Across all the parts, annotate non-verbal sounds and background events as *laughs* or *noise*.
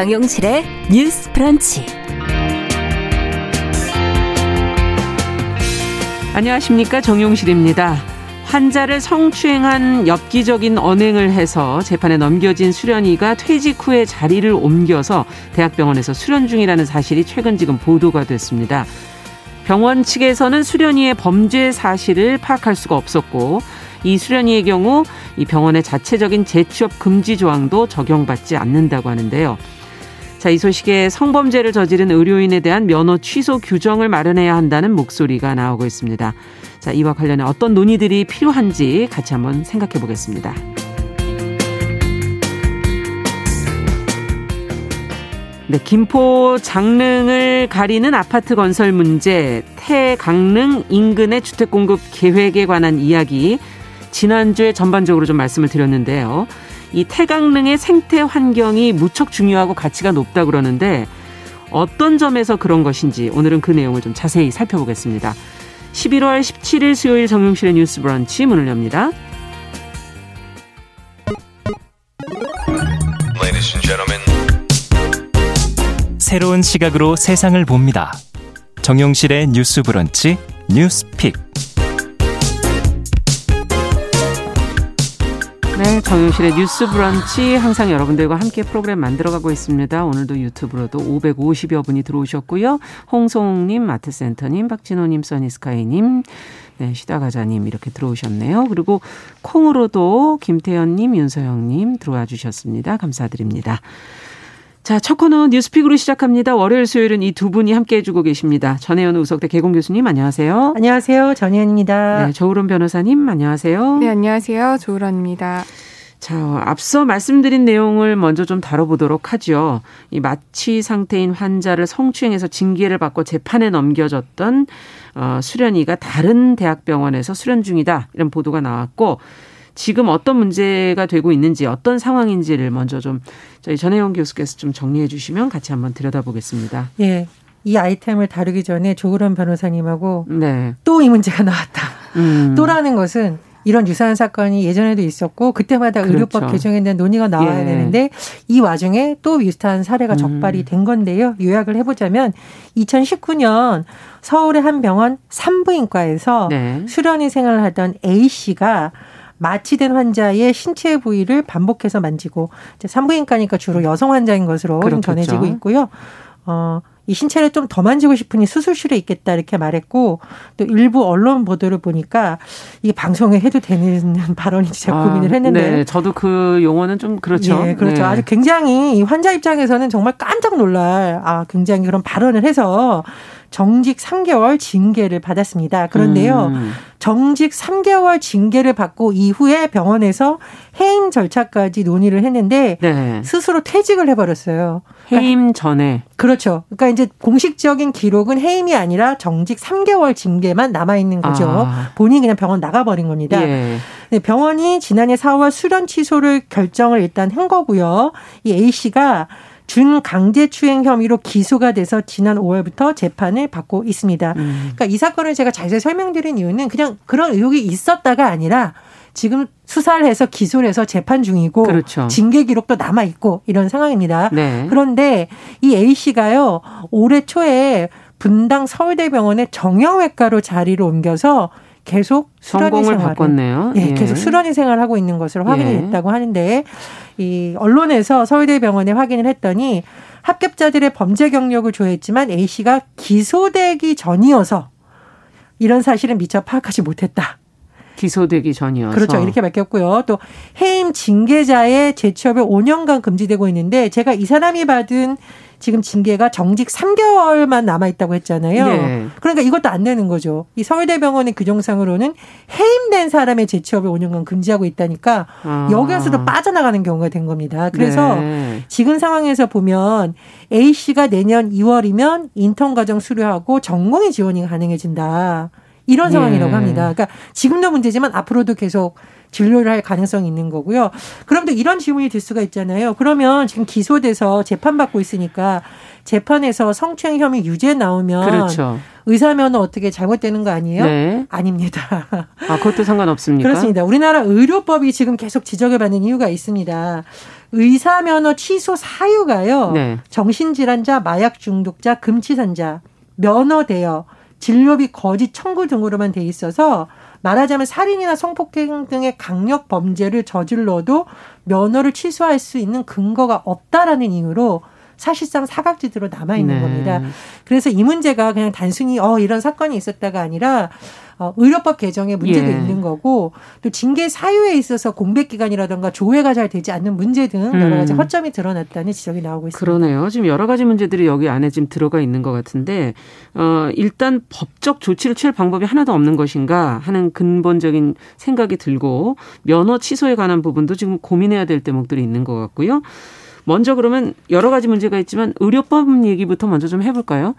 정용실의 뉴스 프런치. 안녕하십니까. 정용실입니다. 환자를 성추행한 엽기적인 언행을 해서 재판에 넘겨진 수련이가 퇴직 후에 자리를 옮겨서 대학병원에서 수련 중이라는 사실이 최근 지금 보도가 됐습니다. 병원 측에서는 수련이의 범죄 사실을 파악할 수가 없었고 이 수련이의 경우 이 병원의 자체적인 재취업 금지 조항도 적용받지 않는다고 하는데요. 자, 이 소식에 성범죄를 저지른 의료인에 대한 면허 취소 규정을 마련해야 한다는 목소리가 나오고 있습니다. 자, 이와 관련해 어떤 논의들이 필요한지 같이 한번 생각해 보겠습니다. 네, 김포 장릉을 가리는 아파트 건설 문제, 태강릉 인근의 주택 공급 계획에 관한 이야기 지난주에 전반적으로 좀 말씀을 드렸는데요. 이 태강릉의 생태 환경이 무척 중요하고 가치가 높다 그러는데 어떤 점에서 그런 것인지 오늘은 그 내용을 좀 자세히 살펴보겠습니다. 11월 17일 수요일 정용실의 뉴스 브런치 문을 엽니다. 새로운 시각으로 세상을 봅니다. 정용실의 뉴스 브런치 뉴스 픽. 네, 정용실의 뉴스 브런치 항상 여러분들과 함께 프로그램 만들어가고 있습니다. 오늘도 유튜브로도 550여 분이 들어오셨고요. 홍송님, 마트센터님, 박진호님, 써니스카이님, 네, 시다가자님 이렇게 들어오셨네요. 그리고 콩으로도 김태현님, 윤서영님 들어와 주셨습니다. 감사드립니다. 자, 첫 코너 뉴스픽으로 시작합니다. 월요일, 수요일은 이 두 분이 함께 해주고 계십니다. 전혜연 우석대 개공 교수님, 안녕하세요. 안녕하세요. 전혜연입니다. 네, 조으론 변호사님, 안녕하세요. 네, 안녕하세요. 조으론입니다. 자, 앞서 말씀드린 내용을 먼저 좀 다뤄보도록 하죠. 이 마취 상태인 환자를 성추행해서 징계를 받고 재판에 넘겨졌던 어, 수련이가 다른 대학병원에서 수련 중이다. 이런 보도가 나왔고, 지금 어떤 문제가 되고 있는지 어떤 상황인지를 먼저 좀 저희 전혜영 교수께서 좀 정리해 주시면 같이 한번 들여다보겠습니다. 예. 이 아이템을 다루기 전에 조그런 변호사님하고 네. 또 이 문제가 나왔다. 음. 또라는 것은 이런 유사한 사건이 예전에도 있었고 그때마다 그렇죠. 의료법 개정에 대한 논의가 나와야 예. 되는데 이 와중에 또 비슷한 사례가 음. 적발이 된 건데요. 요약을 해보자면 2019년 서울의 한 병원 산부인과에서 네. 수련의 생활을 하던 A 씨가 마취된 환자의 신체 부위를 반복해서 만지고 이제 산부인과니까 주로 여성 환자인 것으로 그렇겠죠. 전해지고 있고요. 어, 이 신체를 좀 더 만지고 싶으니 수술실에 있겠다 이렇게 말했고 또 일부 언론 보도를 보니까 이게 방송에 해도 되는 *laughs* 발언인지 제가 고민을 했는데 네, 저도 그 용어는 좀 그렇죠. 예, 그렇죠. 네. 아주 굉장히 이 환자 입장에서는 정말 깜짝 놀랄 아 굉장히 그런 발언을 해서 정직 3개월 징계를 받았습니다. 그런데요. 음. 정직 3개월 징계를 받고 이후에 병원에서 해임 절차까지 논의를 했는데 네. 스스로 퇴직을 해버렸어요. 해임 전에 그렇죠. 그러니까 이제 공식적인 기록은 해임이 아니라 정직 3개월 징계만 남아 있는 거죠. 아. 본인이 그냥 병원 나가버린 겁니다. 예. 네, 병원이 지난해 4월 수련 취소를 결정을 일단 한 거고요. 이 A 씨가 준 강제추행 혐의로 기소가 돼서 지난 5월부터 재판을 받고 있습니다. 음. 그러니까 이 사건을 제가 자세히 설명드린 이유는 그냥 그런 의혹이 있었다가 아니라 지금 수사를 해서 기소를 해서 재판 중이고 그렇죠. 징계 기록도 남아 있고 이런 상황입니다. 네. 그런데 이 A 씨가요 올해 초에 분당 서울대병원의 정형외과로 자리를 옮겨서 계속 성공을 생활을 바꿨네요. 예, 계속 수련의 생활을 하고 있는 것으로 확인이 예. 됐다고 하는데 이 언론에서 서울대병원에 확인을 했더니 합격자들의 범죄 경력을 조회했지만 A 씨가 기소되기 전이어서 이런 사실은 미처 파악하지 못했다. 기소되기 전이어서 그렇죠. 이렇게 밝혔고요. 또 해임 징계자의 재취업이 5년간 금지되고 있는데 제가 이 사람이 받은 지금 징계가 정직 3개월만 남아 있다고 했잖아요. 예. 그러니까 이것도 안 되는 거죠. 이 서울대병원의 규정상으로는 해임된 사람의 재취업을 5년간 금지하고 있다니까 아. 여기에서도 빠져나가는 경우가 된 겁니다. 그래서 네. 지금 상황에서 보면 A 씨가 내년 2월이면 인턴 과정 수료하고 전공의 지원이 가능해진다. 이런 예. 상황이라고 합니다. 그러니까 지금도 문제지만 앞으로도 계속 진료를 할 가능성이 있는 거고요. 그럼 또 이런 질문이 들 수가 있잖아요. 그러면 지금 기소돼서 재판받고 있으니까 재판에서 성추행 혐의 유죄 나오면 그렇죠. 의사 면허 어떻게 잘못되는 거 아니에요? 네. 아닙니다. 아, 그것도 상관없습니까? 그렇습니다. 우리나라 의료법이 지금 계속 지적을 받는 이유가 있습니다. 의사 면허 취소 사유가요. 네. 정신질환자, 마약 중독자, 금치산자, 면허 대여, 진료비 거짓 청구 등으로만 돼 있어서 말하자면 살인이나 성폭행 등의 강력 범죄를 저질러도 면허를 취소할 수 있는 근거가 없다라는 이유로 사실상 사각지대로 남아 있는 네. 겁니다. 그래서 이 문제가 그냥 단순히 어 이런 사건이 있었다가 아니라 어, 의료법 개정에 문제도 예. 있는 거고 또 징계 사유에 있어서 공백 기간이라든가 조회가 잘 되지 않는 문제 등 여러 가지 음. 허점이 드러났다는 지적이 나오고 있습니다. 그러네요. 지금 여러 가지 문제들이 여기 안에 지금 들어가 있는 것 같은데 어, 일단 법적 조치를 취할 방법이 하나도 없는 것인가 하는 근본적인 생각이 들고 면허 취소에 관한 부분도 지금 고민해야 될 대목들이 있는 것 같고요. 먼저 그러면 여러 가지 문제가 있지만 의료법 얘기부터 먼저 좀 해볼까요?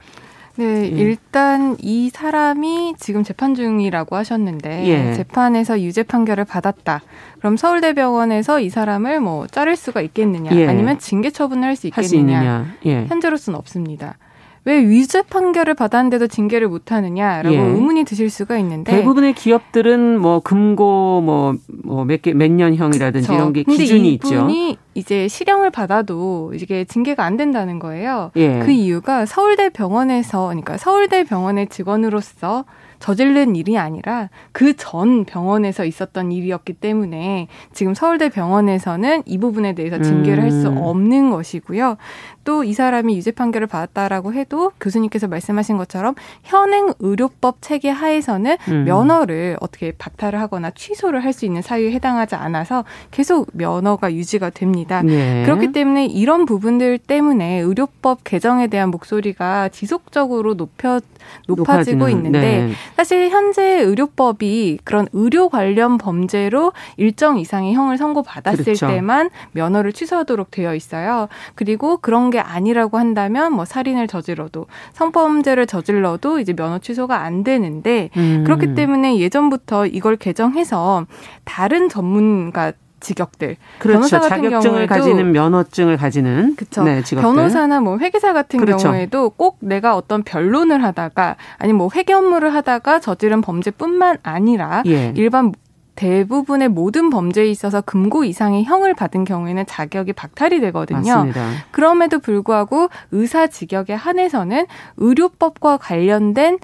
네, 예. 일단 이 사람이 지금 재판 중이라고 하셨는데 예. 재판에서 유죄 판결을 받았다. 그럼 서울대병원에서 이 사람을 뭐 자를 수가 있겠느냐, 예. 아니면 징계 처분을 할 수 있겠느냐? 예. 현재로서는 없습니다. 왜 위죄 판결을 받았는데도 징계를 못 하느냐라고 예. 의문이 드실 수가 있는데 대부분의 기업들은 뭐 금고 뭐 뭐 몇 개 몇 년형이라든지 그쵸. 이런 게 기준이 있죠. 이분이 이제 실형을 받아도 이게 징계가 안 된다는 거예요. 예. 그 이유가 서울대 병원에서 그러니까 서울대 병원의 직원으로서 저질른 일이 아니라 그 전 병원에서 있었던 일이었기 때문에 지금 서울대 병원에서는 이 부분에 대해서 징계를 음. 할수 없는 것이고요. 또 이 사람이 유죄 판결을 받았다라고 해도 교수님께서 말씀하신 것처럼 현행 의료법 체계 하에서는 음. 면허를 어떻게 박탈을 하거나 취소를 할 수 있는 사유에 해당하지 않아서 계속 면허가 유지가 됩니다. 예. 그렇기 때문에 이런 부분들 때문에 의료법 개정에 대한 목소리가 지속적으로 높여 높아지고 높아지는, 있는데 네. 사실 현재 의료법이 그런 의료 관련 범죄로 일정 이상의 형을 선고받았을 그렇죠. 때만 면허를 취소하도록 되어 있어요. 그리고 그런 게 아니라고 한다면 뭐 살인을 저질러도 성범죄를 저질러도 이제 면허 취소가 안 되는데 음. 그렇기 때문에 예전부터 이걸 개정해서 다른 전문가 직역들. 그렇죠. 자격증을 가지는 면허증을 가지는 그렇죠. 네. 변호사나 뭐 회계사 같은 그렇죠. 경우에도 꼭 내가 어떤 변론을 하다가 아니 뭐 회계 업무를 하다가 저지른 범죄뿐만 아니라 예. 일반 대부분의 모든 범죄에 있어서 금고 이상의 형을 받은 경우에는 자격이 박탈이 되거든요. 맞습니다. 그럼에도 불구하고 의사 직역에 한해서는 의료법과 관련된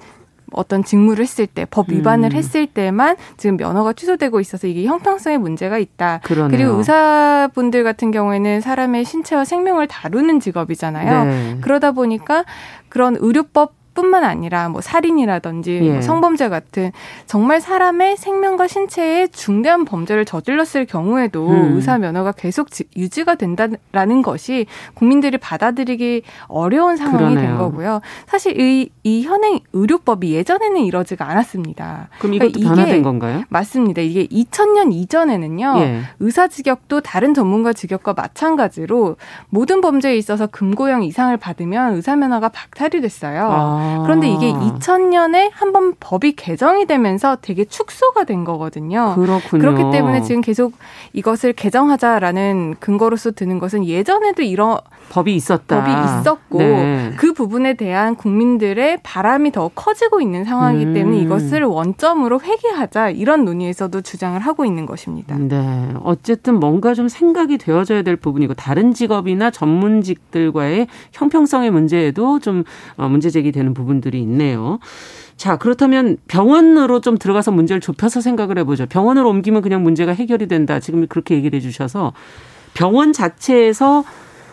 어떤 직무를 했을 때, 법 위반을 음. 했을 때만 지금 면허가 취소되고 있어서 이게 형평성에 문제가 있다. 그러네요. 그리고 의사분들 같은 경우에는 사람의 신체와 생명을 다루는 직업이잖아요. 네. 그러다 보니까 그런 의료법 뿐만 아니라 뭐 살인이라든지 뭐 예. 뭐 성범죄 같은 정말 사람의 생명과 신체에 중대한 범죄를 저질렀을 경우에도 음. 의사 면허가 계속 유지가 된다라는 것이 국민들이 받아들이기 어려운 상황이 그러네요. 된 거고요. 사실 이, 이 현행 의료법이 예전에는 이러지가 않았습니다. 그럼 이것도 그러니까 변화된 건가요? 맞습니다. 이게 2000년 이전에는요. 예. 의사 직역도 다른 전문가 직역과 마찬가지로 모든 범죄에 있어서 금고형 이상을 받으면 의사 면허가 박탈이 됐어요. 아. 그런데 이게 2000년에 한 번 법이 개정이 되면서 되게 축소가 된 거거든요. 그렇군요. 그렇기 때문에 지금 계속 이것을 개정하자라는 근거로서 드는 것은 예전에도 이런 법이 있었다. 법이 있었고 네. 그 부분에 대한 국민들의 바람이 더 커지고 있는 상황이기 음. 때문에 이것을 원점으로 회귀하자 이런 논의에서도 주장을 하고 있는 것입니다. 네. 어쨌든 뭔가 좀 생각이 되어져야 될 부분이고 다른 직업이나 전문직들과의 형평성의 문제에도 좀 어, 문제 제기되는 부분들이 있네요. 자, 그렇다면 병원으로 좀 들어가서 문제를 좁혀서 생각을 해보죠. 병원으로 옮기면 그냥 문제가 해결이 된다. 지금 그렇게 얘기를 해주셔서 병원 자체에서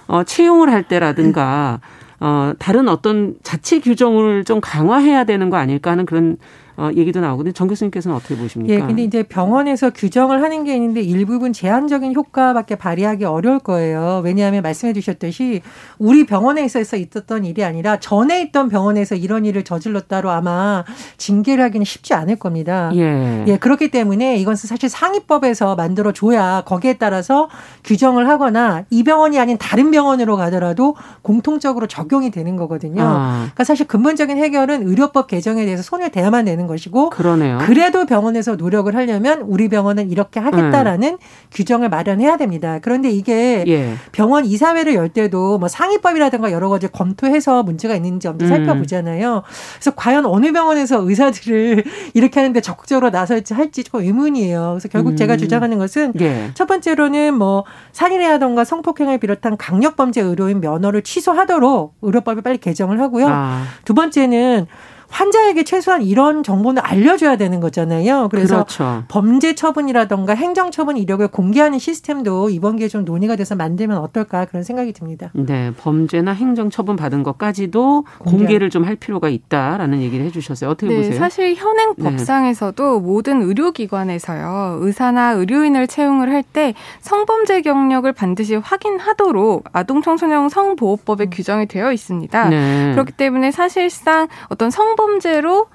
어, 채용을 할 때라든가 어, 다른 어떤 자체 규정을 좀 강화해야 되는 거 아닐까 하는 그런 어, 얘기도 나오거든요. 정 교수님께서는 어떻게 보십니까? 예, 근데 이제 병원에서 규정을 하는 게 있는데 일부분 제한적인 효과밖에 발휘하기 어려울 거예요. 왜냐하면 말씀해 주셨듯이 우리 병원에서 있었던 일이 아니라 전에 있던 병원에서 이런 일을 저질렀다로 아마 징계를 하기는 쉽지 않을 겁니다. 예. 예, 그렇기 때문에 이것은 사실 상위법에서 만들어 줘야 거기에 따라서 규정을 하거나 이 병원이 아닌 다른 병원으로 가더라도 공통적으로 적용이 되는 거거든요. 아. 그러니까 사실 근본적인 해결은 의료법 개정에 대해서 손을 대야만 되는 되는 것이고 그러네요. 그래도 병원에서 노력을 하려면 우리 병원은 이렇게 하겠다라는 음. 규정을 마련해야 됩니다. 그런데 이게 예. 병원 이사회를 열 때도 뭐 상위법이라든가 여러 가지 검토해서 문제가 있는지 없는지 음. 살펴보잖아요. 그래서 과연 어느 병원에서 의사들을 *laughs* 이렇게 하는데 적극적으로 나설지 할지 조금 의문이에요. 그래서 결국 음. 제가 주장하는 것은 예. 첫 번째로는 뭐 살인이라던가 성폭행을 비롯한 강력 범죄 의료인 면허를 취소하도록 의료법을 빨리 개정을 하고요. 아. 두 번째는 환자에게 최소한 이런 정보는 알려줘야 되는 거잖아요. 그래서 그렇죠. 범죄 처분이라던가 행정 처분 이력을 공개하는 시스템도 이번 기회에 좀 논의가 돼서 만들면 어떨까 그런 생각이 듭니다. 네, 범죄나 행정 처분 받은 것까지도 공개를 좀 할 필요가 있다라는 얘기를 해주셨어요. 어떻게 네, 보세요? 사실 현행 네. 법상에서도 네. 모든 의료기관에서요 의사나 의료인을 채용을 할 때 성범죄 경력을 반드시 확인하도록 아동청소년 성보호법에 음. 규정이 되어 있습니다. 네. 그렇기 때문에 사실상 어떤 성범 성범죄로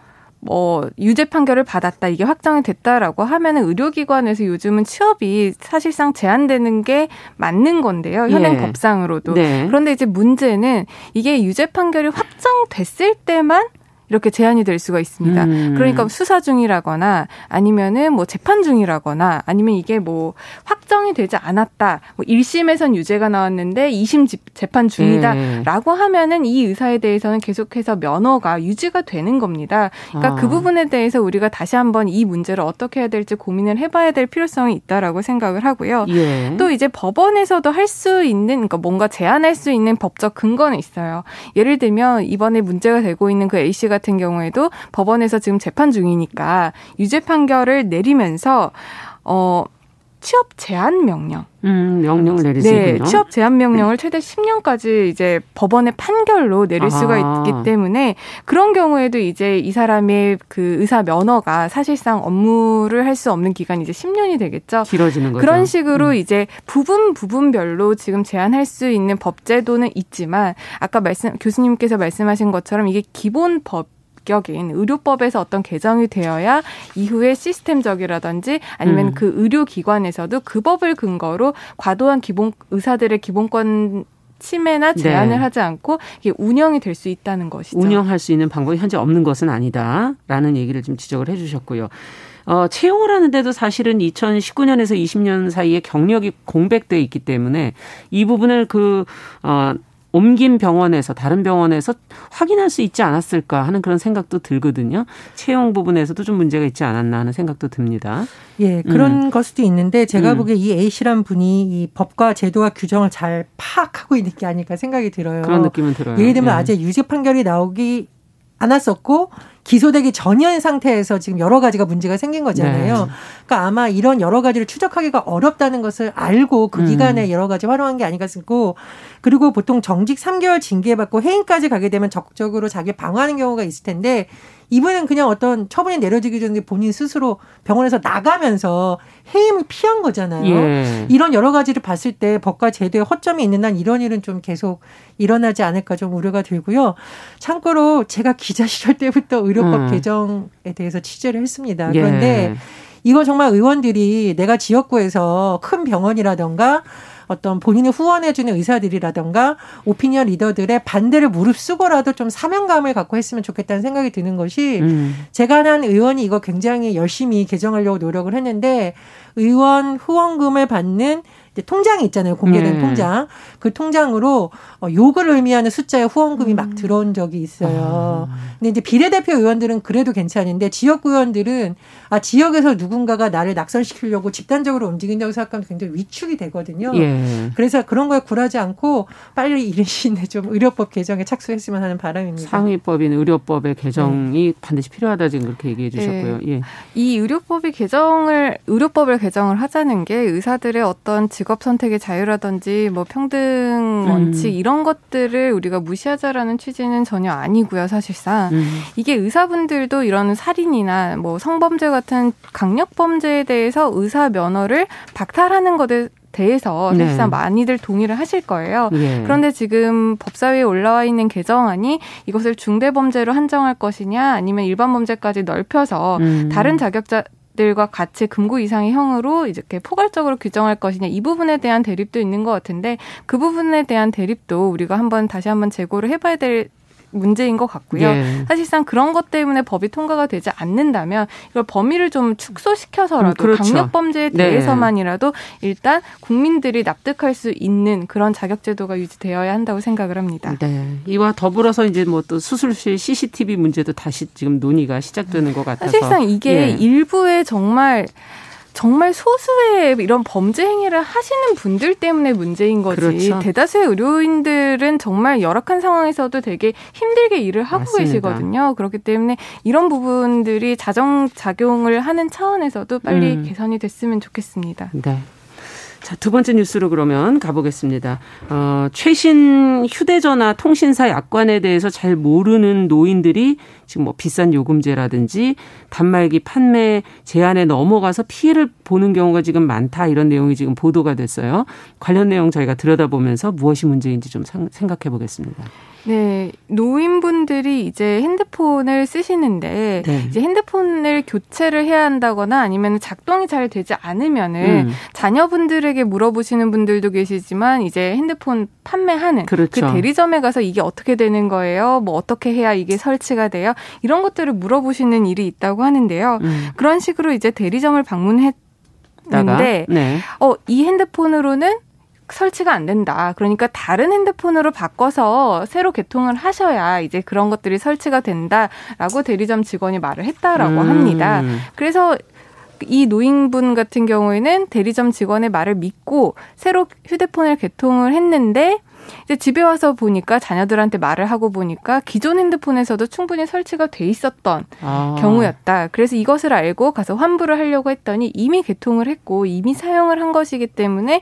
뭐 유죄 판결을 받았다 이게 확정이 됐다라고 하면은 의료기관에서 요즘은 취업이 사실상 제한되는 게 맞는 건데요 현행 예. 법상으로도 네. 그런데 이제 문제는 이게 유죄 판결이 확정됐을 때만 이렇게 제한이 될 수가 있습니다. 음. 그러니까 수사 중이라거나 아니면은 뭐 재판 중이라거나 아니면 이게 뭐 확정이 되지 않았다. 뭐 1심에선 유죄가 나왔는데 2심 재판 중이다라고 네. 하면은 이 의사에 대해서는 계속해서 면허가 유지가 되는 겁니다. 그러니까 그 아. 그 부분에 대해서 우리가 다시 한번 이 문제를 어떻게 해야 될지 고민을 해 봐야 될 필요성이 있다라고 생각을 하고요. 예. 또 이제 법원에서도 할 수 있는 그러니까 뭔가 제한할 수 있는 법적 근거는 있어요. 예를 들면 이번에 문제가 되고 있는 그 A 씨가 같은 경우에도 법원에서 지금 재판 중이니까 유죄 판결을 내리면서 어 취업 제한 명령. 음, 명령을 내릴 수 네, 있군요. 취업 제한 명령을 최대 10년까지 이제 법원의 판결로 내릴 아. 수가 있기 때문에 그런 경우에도 이제 이 사람의 그 의사 면허가 사실상 업무를 할 수 없는 기간이 이제 10년이 되겠죠. 길어지는 거죠. 그런 식으로 음. 이제 부분 부분별로 지금 제한할 수 있는 법 제도는 있지만 아까 말씀 교수님께서 말씀하신 것처럼 이게 기본 법 격인 의료법에서 어떤 개정이 되어야 이후에 시스템적이라든지 아니면 음. 그 의료기관에서도 그 법을 근거로 과도한 기본 의사들의 기본권 침해나 제한을 네. 하지 않고 이게 운영이 될 수 있다는 것이죠. 운영할 수 있는 방법이 현재 없는 것은 아니다라는 얘기를 좀 지적을 해주셨고요. 어, 채용을 하는데도 사실은 2019년에서 20년 사이에 경력이 공백돼 있기 때문에 이 부분을 그 어, 옮긴 병원에서 다른 병원에서 확인할 수 있지 않았을까 하는 그런 생각도 들거든요. 채용 부분에서도 좀 문제가 있지 않았나 하는 생각도 듭니다. 예, 그런 음. 것도 있는데 제가 음. 보기에 이 A 씨란 분이 이 법과 제도와 규정을 잘 파악하고 있는 게 아닐까 생각이 들어요. 그런 느낌은 들어요. 예를 들면 예. 아직 유죄 판결이 나오기 않았었고 기소되기 전이한 상태에서 지금 여러 가지가 문제가 생긴 거잖아요. 네. 그러니까 아마 이런 여러 가지를 추적하기가 어렵다는 것을 알고 그 음. 기간에 여러 가지 활용한 게 아닌가 싶고 그리고 보통 정직 3개월 징계받고 해임까지 가게 되면 적극적으로 자기 방어하는 경우가 있을 텐데 이분은 그냥 어떤 처분이 내려지기 전에 본인 스스로 병원에서 나가면서 해임을 피한 거잖아요. 예. 이런 여러 가지를 봤을 때 법과 제도에 허점이 있는 한 이런 일은 좀 계속 일어나지 않을까 좀 우려가 들고요. 참고로 제가 기자 시절 때부터 의료법 음. 개정에 대해서 취재를 했습니다. 예. 그런데 예. 이거 정말 의원들이 내가 지역구에서 큰 병원이라던가 어떤 본인을 후원해주는 의사들이라던가 오피니언 리더들의 반대를 무릅쓰고라도 좀 사명감을 갖고 했으면 좋겠다는 생각이 드는 것이 음. 제가 한 의원이 이거 굉장히 열심히 개정하려고 노력을 했는데 의원 후원금을 받는 통장이 있잖아요. 공개된 네. 통장. 그 통장으로 어, 욕을 의미하는 숫자의 후원금이 음. 막 들어온 적이 있어요. 아. 근데 이제 비례대표 의원들은 그래도 괜찮은데 지역구 의원들은 아 지역에서 누군가가 나를 낙선시키려고 집단적으로 움직인다고 생각하면 굉장히 위축이 되거든요. 예. 그래서 그런 거에 굴하지 않고 빨리 이른 시일 내에 좀 의료법 개정에 착수했으면 하는 바람입니다. 상위법인 의료법의 개정이 네. 반드시 필요하다 지금 그렇게 얘기해 주셨고요. 네. 예. 이 의료법의 개정을 의료법을 개정을 하자는 게 의사들의 어떤 직업 선택의 자유라든지 뭐 평등 원칙 음. 이런 것들을 우리가 무시하자라는 취지는 전혀 아니고요, 사실상. 음. 이게 의사분들도 이런 살인이나 뭐 성범죄 같은 강력 범죄에 대해서 의사 면허를 박탈하는 것에 대해서 네. 사실상 네. 많이들 동의를 하실 거예요. 예. 그런데 지금 법사위에 올라와 있는 개정안이 이것을 중대범죄로 한정할 것이냐 아니면 일반 범죄까지 넓혀서 음. 다른 자격자 들과 같이 금고 이상의 형으로 이렇게 포괄적으로 규정할 것이냐 이 부분에 대한 대립도 있는 것 같은데 그 부분에 대한 대립도 우리가 한번 다시 한번 재고를 해봐야 될 문제인 것 같고요. 예. 사실상 그런 것 때문에 법이 통과가 되지 않는다면 이걸 범위를 좀 축소시켜서라도 음, 그렇죠. 강력 범죄에 네. 대해서만이라도 일단 국민들이 납득할 수 있는 그런 자격 제도가 유지되어야 한다고 생각을 합니다. 네. 이와 더불어서 이제 뭐 또 수술실 CCTV 문제도 다시 지금 논의가 시작되는 것 같아서 사실상 이게 예. 일부의 정말 정말 소수의 이런 범죄 행위를 하시는 분들 때문에 문제인 거지. 그렇죠. 대다수의 의료인들은 정말 열악한 상황에서도 되게 힘들게 일을 하고 맞습니다. 계시거든요. 그렇기 때문에 이런 부분들이 자정 작용을 하는 차원에서도 빨리 음. 개선이 됐으면 좋겠습니다. 네. 자, 두 번째 뉴스로 그러면 가보겠습니다. 어, 최신 휴대전화 통신사 약관에 대해서 잘 모르는 노인들이 지금 뭐 비싼 요금제라든지 단말기 판매 제한에 넘어가서 피해를 보는 경우가 지금 많다 이런 내용이 지금 보도가 됐어요. 관련 내용 저희가 들여다보면서 무엇이 문제인지 좀 생각해 보겠습니다. 네, 노인분들이 이제 핸드폰을 쓰시는데 네. 이제 핸드폰을 교체를 해야 한다거나 아니면 작동이 잘 되지 않으면은 음. 자녀분들에게 물어보시는 분들도 계시지만 이제 핸드폰 판매하는 그 그렇죠. 그 대리점에 가서 이게 어떻게 되는 거예요? 뭐 어떻게 해야 이게 설치가 돼요? 이런 것들을 물어보시는 일이 있다고 하는데요. 음. 그런 식으로 이제 대리점을 방문했는데 네. 어, 이 핸드폰으로는 설치가 안 된다. 그러니까 다른 핸드폰으로 바꿔서 새로 개통을 하셔야 이제 그런 것들이 설치가 된다라고 대리점 직원이 말을 했다라고 음. 합니다. 그래서 이 노인분 같은 경우에는 대리점 직원의 말을 믿고 새로 휴대폰을 개통을 했는데 이제 집에 와서 보니까 자녀들한테 말을 하고 보니까 기존 핸드폰에서도 충분히 설치가 돼 있었던 아. 경우였다. 그래서 이것을 알고 가서 환불을 하려고 했더니 이미 개통을 했고 이미 사용을 한 것이기 때문에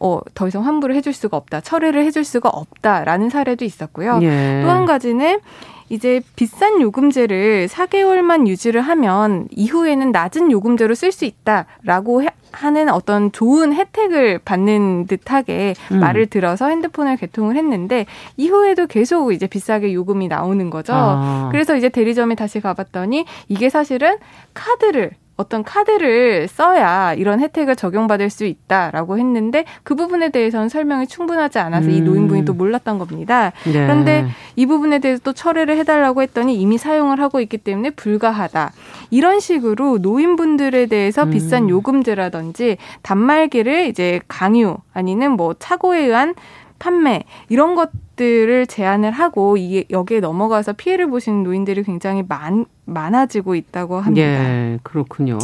어, 더 이상 환불을 해줄 수가 없다, 철회를 해줄 수가 없다라는 사례도 있었고요. 예. 또한 가지는 이제 비싼 요금제를 4개월만 유지를 하면 이후에는 낮은 요금제로 쓸 수 있다라고 하는 어떤 좋은 혜택을 받는 듯하게 음. 말을 들어서 핸드폰을 개통을 했는데 이후에도 계속 이제 비싸게 요금이 나오는 거죠. 아. 그래서 이제 대리점에 다시 가봤더니 이게 사실은 카드를 어떤 카드를 써야 이런 혜택을 적용받을 수 있다라고 했는데 그 부분에 대해서는 설명이 충분하지 않아서 음. 이 노인분이 또 몰랐던 겁니다. 네. 그런데 이 부분에 대해서 또 철회를 해달라고 했더니 이미 사용을 하고 있기 때문에 불가하다. 이런 식으로 노인분들에 대해서 음. 비싼 요금제라든지 단말기를 이제 강요 아니면 뭐 착오에 의한 판매 이런 것들을 제한을 하고 이게 여기에 넘어가서 피해를 보시는 노인들이 굉장히 많 많아지고 있다고 합니다. 예, 그렇군요.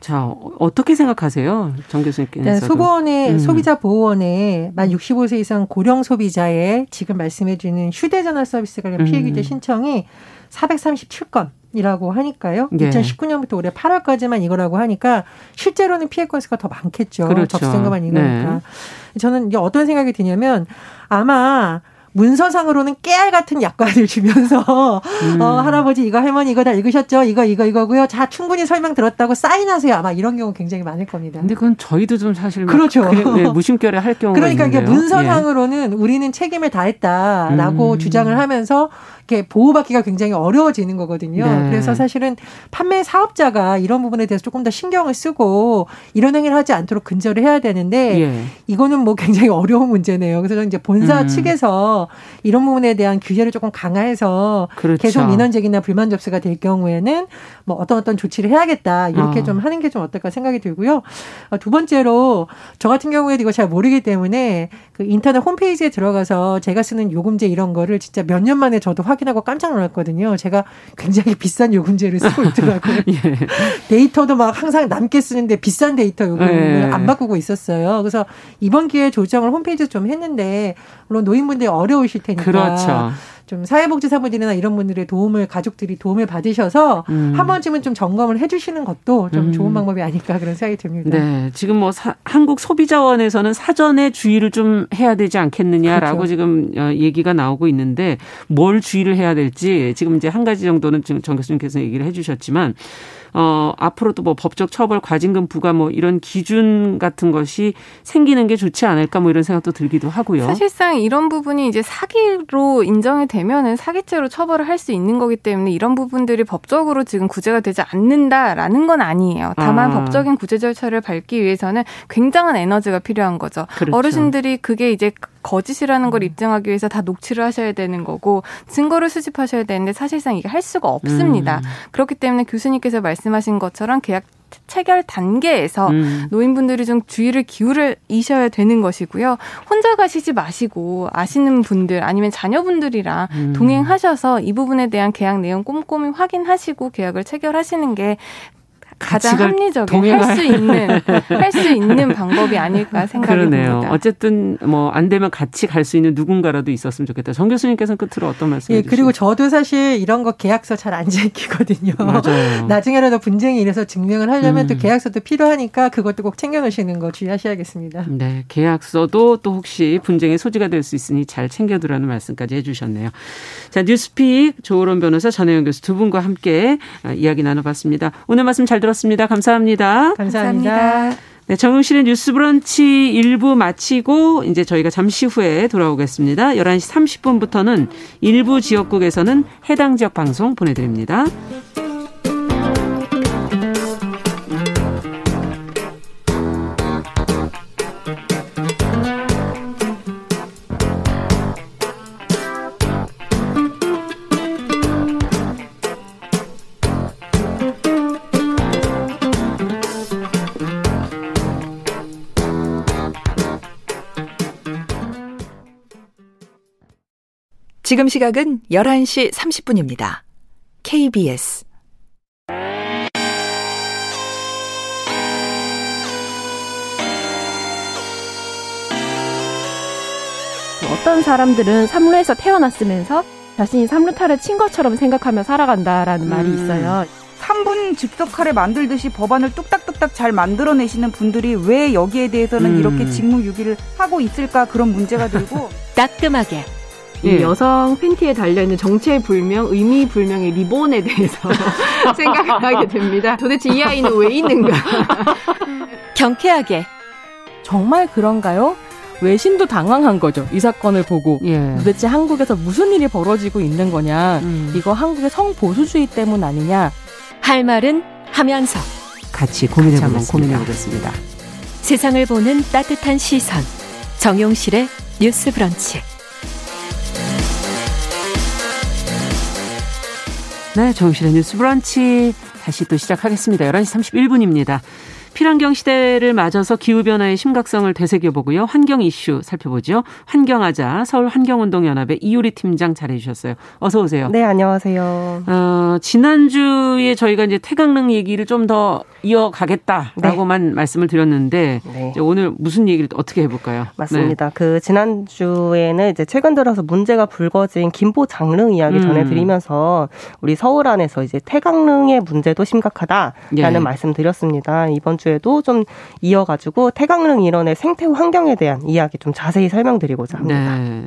자, 어떻게 생각하세요? 정 교수님께서. 네, 소보원의 음. 소비자 보호원에 만 65세 이상 고령 소비자의 지금 말씀해 주는 휴대 전화 서비스 관련 피해 규제 음. 신청이 437건 이라고 하니까요. 예. 2019년부터 올해 8월까지만 이거라고 하니까 실제로는 피해 건수가 더 많겠죠. 그렇죠. 접수생각만 이거니까. 네. 저는 이게 어떤 생각이 드냐면 아마 문서상으로는 깨알 같은 약관을 주면서 음. *laughs* 어, 할아버지 이거 할머니 이거 다 읽으셨죠? 이거 이거 이거고요. 자 충분히 설명 들었다고 사인하세요. 아마 이런 경우 굉장히 많을 겁니다. 근데 그건 저희도 좀 사실 그렇죠. 그, 네, *laughs* 무심결에 할 경우가 그러니까 있는데요. 문서상으로는 예. 우리는 책임을 다했다라고 음. 주장을 하면서 이렇게 보호받기가 굉장히 어려워지는 거거든요. 네. 그래서 사실은 판매 사업자가 이런 부분에 대해서 조금 더 신경을 쓰고 이런 행위를 하지 않도록 근절을 해야 되는데 예. 이거는 뭐 굉장히 어려운 문제네요. 그래서 이제 본사 음. 측에서 이런 부분에 대한 규제를 조금 강화해서 그렇죠. 계속 민원 제기나 불만 접수가 될 경우에는 뭐 어떤 어떤 조치를 해야겠다 이렇게 어. 좀 하는 게 좀 어떨까 생각이 들고요. 어, 두 번째로 저 같은 경우에도 이거 잘 모르기 때문에 그 인터넷 홈페이지에 들어가서 제가 쓰는 요금제 이런 거를 진짜 몇 년 만에 저도 확인하고 깜짝 놀랐거든요. 제가 굉장히 *laughs* 비싼 요금제를 쓰고 있더라고요. *laughs* 예. 데이터도 막 항상 남게 쓰는데 비싼 데이터 요금을 예. 안 바꾸고 있었어요. 그래서 이번 기회에 조정을 홈페이지에서 좀 했는데 물론 노인분들이 어려 우실 테니까 그렇죠. 좀 사회복지 사무들이나 이런 분들의 도움을 가족들이 도움을 받으셔서 음. 한 번쯤은 좀 점검을 해주시는 것도 좀 음. 좋은 방법이 아닐까 그런 생각이 듭니다. 네, 지금 뭐 사, 한국 소비자원에서는 사전에 주의를 좀 해야 되지 않겠느냐라고 그렇죠. 지금 어, 얘기가 나오고 있는데 뭘 주의를 해야 될지 지금 이제 한 가지 정도는 지금 정 교수님께서 얘기를 해주셨지만 어, 앞으로도 뭐 법적 처벌, 과징금 부과 뭐 이런 기준 같은 것이 생기는 게 좋지 않을까 뭐 이런 생각도 들기도 하고요. 사실상 이런 부분이 이제 사기로 인정이 되면은 사기죄로 처벌을 할 수 있는 거기 때문에 이런 부분들이 법적으로 지금 구제가 되지 않는다라는 건 아니에요. 다만 아. 법적인 구제 절차를 밟기 위해서는 굉장한 에너지가 필요한 거죠. 그렇죠. 어르신들이 그게 이제 거짓이라는 걸 입증하기 위해서 다 녹취를 하셔야 되는 거고 증거를 수집하셔야 되는데 사실상 이게 할 수가 없습니다. 음. 그렇기 때문에 교수님께서 말씀하신 것처럼 계약 체결 단계에서 음. 노인분들이 좀 주의를 기울이셔야 되는 것이고요. 혼자 가시지 마시고 아시는 분들 아니면 자녀분들이랑 음. 동행하셔서 이 부분에 대한 계약 내용 꼼꼼히 확인하시고 계약을 체결하시는 게 가장 합리적인 할수 있는 *laughs* 할 수 있는 방법이 아닐까 생각이 그러네요. 듭니다. 어쨌든 뭐 안 되면 같이 갈 수 있는 누군가라도 있었으면 좋겠다. 정 교수님께서는 끝으로 어떤 말씀? 예, 그리고 저도 사실 이런 거 계약서 잘 안 지키거든요. 맞아요. *laughs* 나중에라도 분쟁이 일어서 증명을 하려면 음. 또 계약서도 필요하니까 그것도 꼭 챙겨 놓으시는 거 주의하셔야겠습니다. 네, 계약서도 또 혹시 분쟁의 소지가 될 수 있으니 잘 챙겨두라는 말씀까지 해주셨네요. 자, 뉴스픽 조으론 변호사 전혜영 교수 두 분과 함께 이야기 나눠봤습니다. 오늘 말씀 잘 들었습니다. 감사합니다. 감사합니다. 네, 정용실의 뉴스 브런치 1부 마치고 이제 저희가 잠시 후에 돌아오겠습니다. 11시 30분부터는 일부 지역국에서는 해당 지역 방송 보내드립니다. 지금 시각은 11시 30분입니다. KBS 어떤 사람들은 삼루에서 태어났으면서 자신이 삼루타를 친 것처럼 생각하며 살아간다라는 음. 말이 있어요. 3분 즉석칼에 만들듯이 법안을 뚝딱뚝딱 잘 만들어내시는 분들이 왜 여기에 대해서는 음. 이렇게 직무유기를 하고 있을까 그런 문제가 들고 *laughs* 따끔하게 이 예. 여성 팬티에 달려있는 정체불명, 의미불명의 리본에 대해서 *laughs* 생각을 하게 됩니다. 도대체 이 아이는 왜 있는가? *laughs* 경쾌하게. 정말 그런가요? 외신도 당황한 거죠. 이 사건을 보고 예. 도대체 한국에서 무슨 일이 벌어지고 있는 거냐? 음. 이거 한국의 성보수주의 때문 아니냐? 할 말은 하면서 같이 고민해보면 고민해보겠습니다. 세상을 보는 따뜻한 시선 정용실의 뉴스 브런치. 네, 정신의 뉴스 브런치 다시 또 시작하겠습니다. 11시 31분입니다. 필환경 시대를 맞아서 기후변화의 심각성을 되새겨보고요. 환경 이슈 살펴보죠. 환경하자 서울 환경운동연합의 이효리 팀장 잘해주셨어요. 어서 오세요. 네, 안녕하세요. 어, 지난주에 저희가 이제 태강능 얘기를 좀 더 이어가겠다라고만 네. 말씀을 드렸는데 네. 오늘 무슨 얘기를 어떻게 해볼까요? 맞습니다. 네. 그 지난주에는 이제 최근 들어서 문제가 불거진 김포 장릉 이야기 음. 전해드리면서 우리 서울 안에서 이제 태강릉의 문제도 심각하다라는 예. 말씀 드렸습니다. 이번 주 에도 좀 이어가지고 태강릉 일원의 생태 환경에 대한 이야기 좀 자세히 설명드리고자 합니다. 네.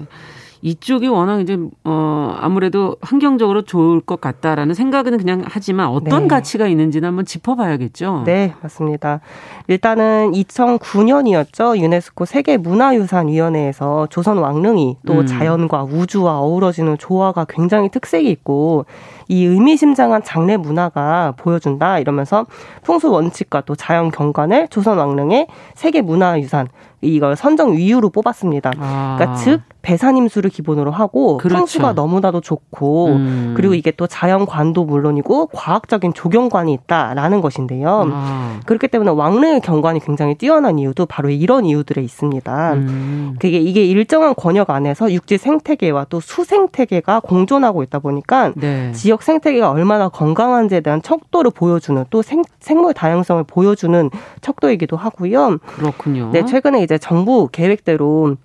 이쪽이 워낙 이제 어 아무래도 환경적으로 좋을 것 같다라는 생각은 그냥 하지만 어떤 네. 가치가 있는지는 한번 짚어봐야겠죠. 네, 맞습니다. 일단은 2009년이었죠. 유네스코 세계 문화유산 위원회에서 조선 왕릉이 또 음. 자연과 우주와 어우러지는 조화가 굉장히 특색이 있고 이 의미심장한 장례 문화가 보여준다 이러면서 풍수 원칙과 또 자연 경관을 조선 왕릉의 세계 문화유산 이걸 선정 위유로 뽑았습니다. 아. 그러니까 즉 배산임수를 기본으로 하고 그렇죠. 풍수가 너무나도 좋고 음. 그리고 이게 또 자연관도 물론이고 과학적인 조경관이 있다라는 것인데요. 아. 그렇기 때문에 왕릉의 경관이 굉장히 뛰어난 이유도 바로 이런 이유들에 있습니다. 음. 그게 이게 일정한 권역 안에서 육지 생태계와 또 수생태계가 공존하고 있다 보니까 네. 지역 생태계가 얼마나 건강한지에 대한 척도를 보여주는 또 생, 생물 다양성을 보여주는 척도이기도 하고요. 그렇군요. 네, 최근에 이제 정부 계획대로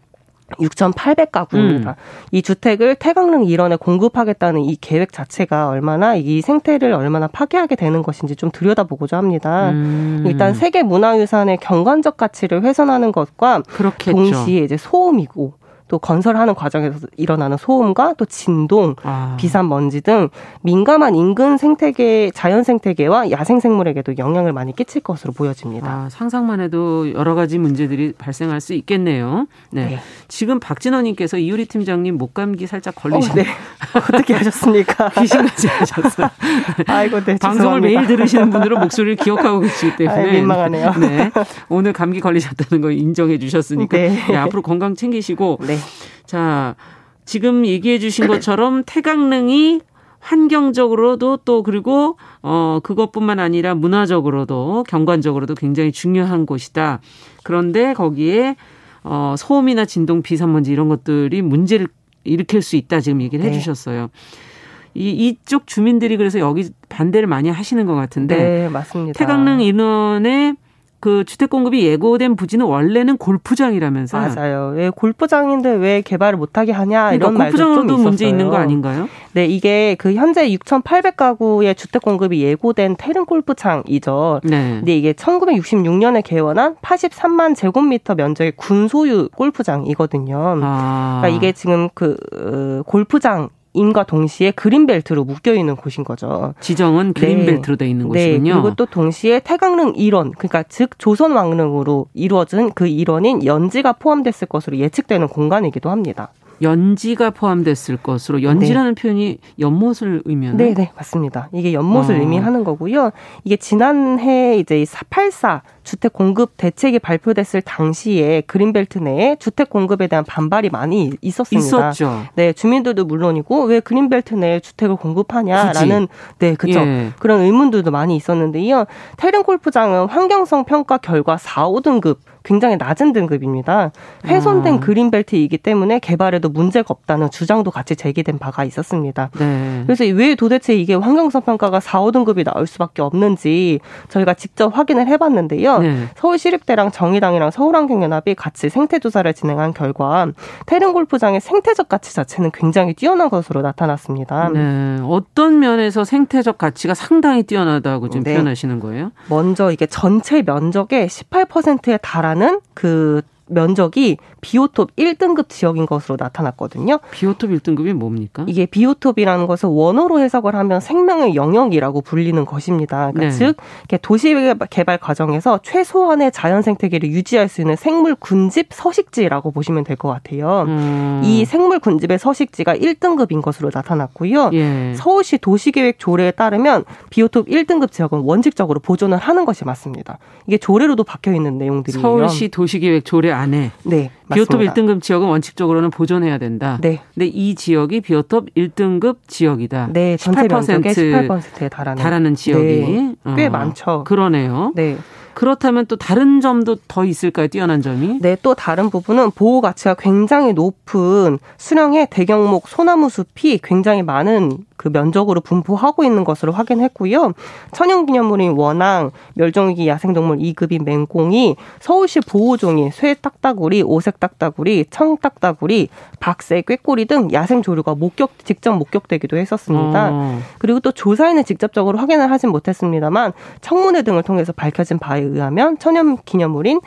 6,800가구입니다. 음. 이 주택을 태강릉 일원에 공급하겠다는 이 계획 자체가 얼마나 이 생태를 얼마나 파괴하게 되는 것인지 좀 들여다보고자 합니다. 음. 일단 세계 문화유산의 경관적 가치를 훼손하는 것과 그렇겠죠. 동시에 이제 소음이고 또 건설하는 과정에서 일어나는 소음과 또 진동, 아. 비산 먼지 등 민감한 인근 생태계, 자연 생태계와 야생 생물에게도 영향을 많이 끼칠 것으로 보여집니다. 아, 상상만 해도 여러 가지 문제들이 발생할 수 있겠네요. 네. 네. 지금 박진원님께서 이유리 팀장님 목감기 살짝 걸리셨 어, 네. *laughs* 어떻게 하셨습니까? *laughs* 귀신같이 하셨어요. 아이고, 네. 방송을 매일 들으시는 분들은 목소리를 기억하고 계시기 때문에 아유, 민망하네요. 네. 오늘 감기 걸리셨다는 거 인정해 주셨으니까 네. 네, 앞으로 건강 챙기시고 네. 자, 지금 얘기해 주신 것처럼 태강릉이 환경적으로도 또 그리고 어 그것뿐만 아니라 문화적으로도 경관적으로도 굉장히 중요한 곳이다. 그런데 거기에 어 소음이나 진동, 비산먼지 이런 것들이 문제를 일으킬 수 있다 지금 얘기를 네. 해주셨어요. 이 이쪽 주민들이 그래서 여기 반대를 많이 하시는 것 같은데. 네, 맞습니다. 태강릉 인원의 그 주택 공급이 예고된 부지는 원래는 골프장이라면서요. 맞아요. 왜 골프장인데 왜 개발을 못하게 하냐 그러니까 이런 말도 좀 있었어요. 문제 있는 거 아닌가요? 네, 이게 그 현재 6,800가구의 주택 공급이 예고된 태릉 골프장이죠. 네. 근데 이게 1966년에 개원한 83만 제곱미터 면적의 군소유 골프장이거든요. 아. 그러니까 이게 지금 그 어, 골프장 임과 동시에 그린벨트로 묶여 있는 곳인 거죠. 지정은 네. 그린벨트로 네. 돼 있는 네. 곳이군요. 그리고 또 동시에 태강릉 일원, 그러니까 즉 조선 왕릉으로 이루어진 그 일원인 연지가 포함됐을 것으로 예측되는 공간이기도 합니다. 연지가 포함됐을 것으로 연지라는 네. 표현이 연못을 의미하는 네, 네, 맞습니다. 이게 연못을 어. 의미하는 거고요. 이게 지난해 이제 484 주택 공급 대책이 발표됐을 당시에 그린벨트 내에 주택 공급에 대한 반발이 많이 있었습니다. 있었죠. 네, 주민들도 물론이고 왜 그린벨트 내에 주택을 공급하냐라는 굳이? 네, 그렇죠. 예. 그런 의문들도 많이 있었는데요. 태릉 골프장은 환경성 평가 결과 4, 5등급 굉장히 낮은 등급입니다. 훼손된 아. 그린벨트이기 때문에 개발에도 문제가 없다는 주장도 같이 제기된 바가 있었습니다. 네. 그래서 왜 도대체 이게 환경성 평가가 4, 5등급이 나올 수밖에 없는지 저희가 직접 확인을 해봤는데요. 네. 서울시립대랑 정의당이랑 서울환경연합이 같이 생태조사를 진행한 결과 태릉 골프장의 생태적 가치 자체는 굉장히 뛰어난 것으로 나타났습니다. 네. 어떤 면에서 생태적 가치가 상당히 뛰어나다고 지금 네. 표현하시는 거예요? 먼저 이게 전체 면적의 18%에 달하는 그 면적이 비오톱 1등급 지역인 것으로 나타났거든요. 비오톱 1등급이 뭡니까? 이게 비오톱이라는 것을 원어로 해석을 하면 생명의 영역이라고 불리는 것입니다. 그러니까 네. 즉 도시 개발 과정에서 최소한의 자연 생태계를 유지할 수 있는 생물 군집 서식지라고 보시면 될 것 같아요. 음. 이 생물 군집의 서식지가 1등급인 것으로 나타났고요. 예. 서울시 도시계획 조례에 따르면 비오톱 1등급 지역은 원칙적으로 보존을 하는 것이 맞습니다. 이게 조례로도 박혀 있는 내용들이에요. 서울시 도시계획 조례 안에 네, 비오톱 1등급 지역은 원칙적으로는 보존해야 된다. 네. 근데 이 지역이 비오톱 1등급 지역이다. 네, 전체 18% 18%에 달하는 달하는 지역이 네, 꽤 어, 많죠. 그러네요. 네. 그렇다면 또 다른 점도 더 있을까요? 뛰어난 점이? 네, 또 다른 부분은 보호 가치가 굉장히 높은 수령의 대경목 소나무 숲이 굉장히 많은 그 면적으로 분포하고 있는 것으로 확인했고요. 천연기념물인 원앙, 멸종위기 야생동물 2급인 맹꽁이, 서울시 보호종인 쇠 딱따구리, 오색 딱따구리, 청 딱따구리, 박새, 꾀꼬리 등 야생 조류가 목격 직접 목격되기도 했었습니다. 어. 그리고 또 조사에는 직접적으로 확인을 하진 못했습니다만 청문회 등을 통해서 밝혀진 바에 의하면 천연 기념물인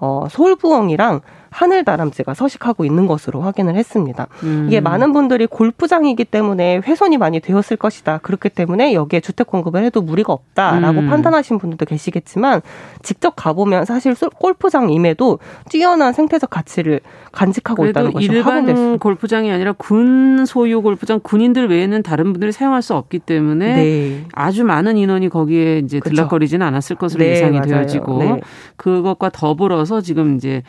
어, 서울부엉이랑 하늘 다람쥐가 서식하고 있는 것으로 확인을 했습니다. 음. 이게 많은 분들이 골프장이기 때문에 훼손이 많이 되었을 것이다. 그렇기 때문에 여기에 주택 공급을 해도 무리가 없다라고 음. 판단하신 분들도 계시겠지만 직접 가보면 사실 골프장임에도 뛰어난 생태적 가치를 간직하고 있다는 것이 확인됐습니다. 골프장이 아니라 군 소유 골프장 군인들 외에는 다른 분들이 사용할 수 없기 때문에 네. 아주 많은 인원이 거기에 이제. 들락거리지는 않았을 것으로 네, 예상이 맞아요. 되어지고 네. 그것과 더불어서 지금 이제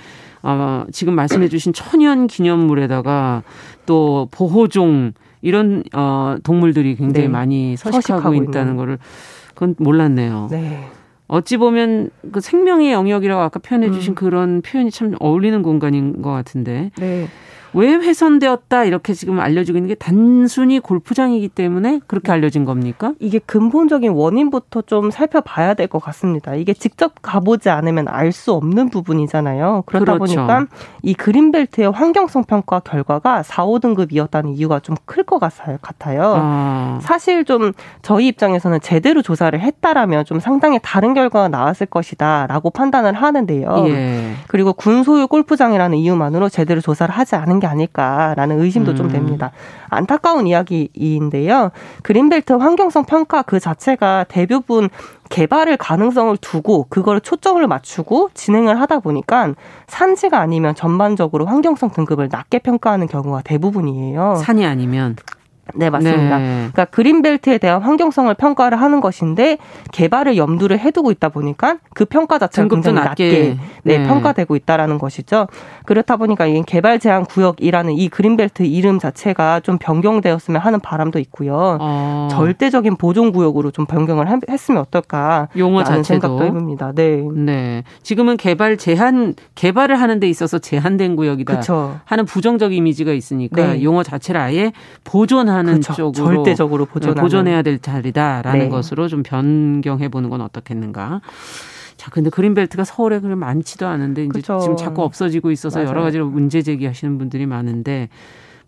어, 지금 말씀해 주신 천연 기념물에다가 또 보호종 이런 어 동물들이 굉장히 네. 많이 서식하고, 서식하고 있다는 있는. 거를 그건 몰랐네요. 네. 어찌 보면 그 생명의 영역이라고 아까 표현해 주신 음. 그런 표현이 참 어울리는 공간인 것 같은데. 네. 왜 훼손되었다 이렇게 지금 알려지고 있는 게 단순히 골프장이기 때문에 그렇게 알려진 겁니까? 이게 근본적인 원인부터 좀 살펴봐야 될 것 같습니다. 이게 직접 가보지 않으면 알 수 없는 부분이잖아요. 그러다 그렇죠. 보니까 이 그린벨트의 환경성 평가 결과가 4, 5등급이었다는 이유가 좀 클 것 같아요. 아. 사실 좀 저희 입장에서는 제대로 조사를 했다라면 좀 상당히 다른 결과가 나왔을 것이다라고 판단을 하는데요. 예. 그리고 군소유 골프장이라는 이유만으로 제대로 조사를 하지 않은 게 아닐까라는 의심도 음. 좀 됩니다. 안타까운 이야기인데요. 그린벨트 환경성 평가 그 자체가 대부분 개발을 가능성을 두고 그걸 초점을 맞추고 진행을 하다 보니까 산지가 아니면 전반적으로 환경성 등급을 낮게 평가하는 경우가 대부분이에요. 산이 아니면 네, 맞습니다. 네. 그러니까 그린벨트에 대한 환경성을 평가를 하는 것인데 개발을 염두를 해두고 있다 보니까 그 평가 자체가 굉장히 낮게, 낮게 네, 네. 평가되고 있다라는 것이죠. 그렇다 보니까 이 개발 제한 구역이라는 이 그린벨트 이름 자체가 좀 변경되었으면 하는 바람도 있고요. 어. 절대적인 보존 구역으로 좀 변경을 했으면 어떨까 용어 자체도 생각도 해봅니다. 네. 네. 지금은 개발 제한 개발을 하는 데 있어서 제한된 구역이다 그쵸. 하는 부정적 이미지가 있으니까 네. 용어 자체를 아예 보존 보존하는 그렇죠. 쪽으로 절대적으로 보존 보존해야 될 자리다라는 네. 것으로 좀 변경해 보는 건 어떻겠는가. 자, 근데 그린벨트가 서울에 그렇게 많지도 않은데 이제 그렇죠. 지금 자꾸 없어지고 있어서 맞아요. 여러 가지로 문제 제기하시는 분들이 많은데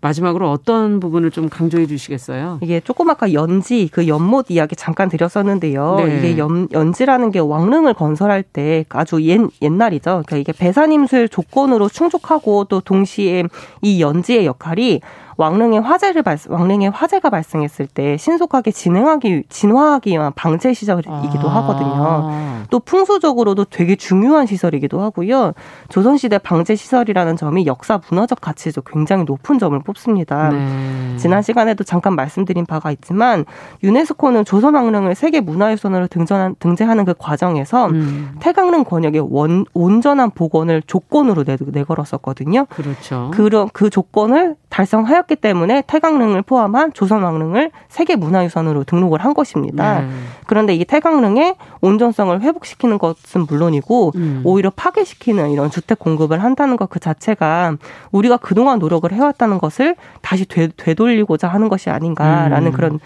마지막으로 어떤 부분을 좀 강조해 주시겠어요? 이게 조금 아까 연지 그 연못 이야기 잠깐 드렸었는데요. 네. 이게 연, 연지라는 게 왕릉을 건설할 때 아주 옛, 옛날이죠. 그러니까 이게 배산임술 조건으로 충족하고 또 동시에 이 연지의 역할이 왕릉에 화재를 발생, 왕릉에 화재가 발생했을 때 신속하게 진행하기 진화하기 위한 방제 시설이기도 아. 하거든요. 또 풍수적으로도 되게 중요한 시설이기도 하고요. 조선시대 방제 시설이라는 점이 역사 문화적 가치도 굉장히 높은 점을 뽑습니다. 네. 지난 시간에도 잠깐 말씀드린 바가 있지만 유네스코는 조선 왕릉을 세계 문화유산으로 등전한, 등재하는 그 과정에서 음. 태강릉 권역의 원, 온전한 복원을 조건으로 내, 내걸었었거든요. 그렇죠. 그런 그 조건을 달성하였 하였기 때문에 태강릉을 포함한 조선 왕릉을 세계 문화유산으로 등록을 한 것입니다. 네. 그런데 이 태강릉의 온전성을 회복시키는 것은 물론이고 음. 오히려 파괴시키는 이런 주택 공급을 한다는 것 그 자체가 우리가 그동안 노력을 해왔다는 것을 다시 되, 되돌리고자 하는 것이 아닌가라는 음. 그런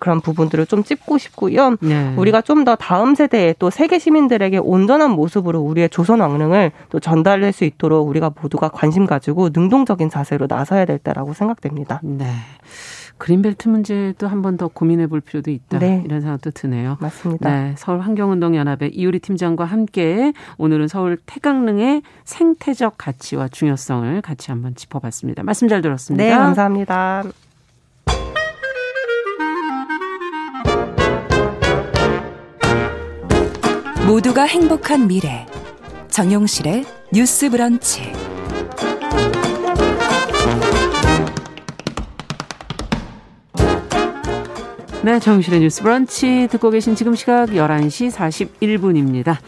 그런 부분들을 좀 찝고 싶고요. 네. 우리가 좀 더 다음 세대에 또 세계 시민들에게 온전한 모습으로 우리의 조선 왕릉을 또 전달할 수 있도록 우리가 모두가 관심 가지고 능동적인 자세로 나서야 될 때라고 생각됩니다. 네. 그린벨트 문제도 한 번 더 고민해 볼 필요도 있다. 네. 이런 생각도 드네요. 맞습니다. 네. 서울 환경운동 연합의 이효리 팀장과 함께 오늘은 서울 태강릉의 생태적 가치와 중요성을 같이 한번 짚어봤습니다. 말씀 잘 들었습니다. 네, 감사합니다. 모두가 행복한 미래 정용실의 뉴스 브런치 네, 정용실의 뉴스 브런치 듣고 계신 지금 시각 11시 41분입니다.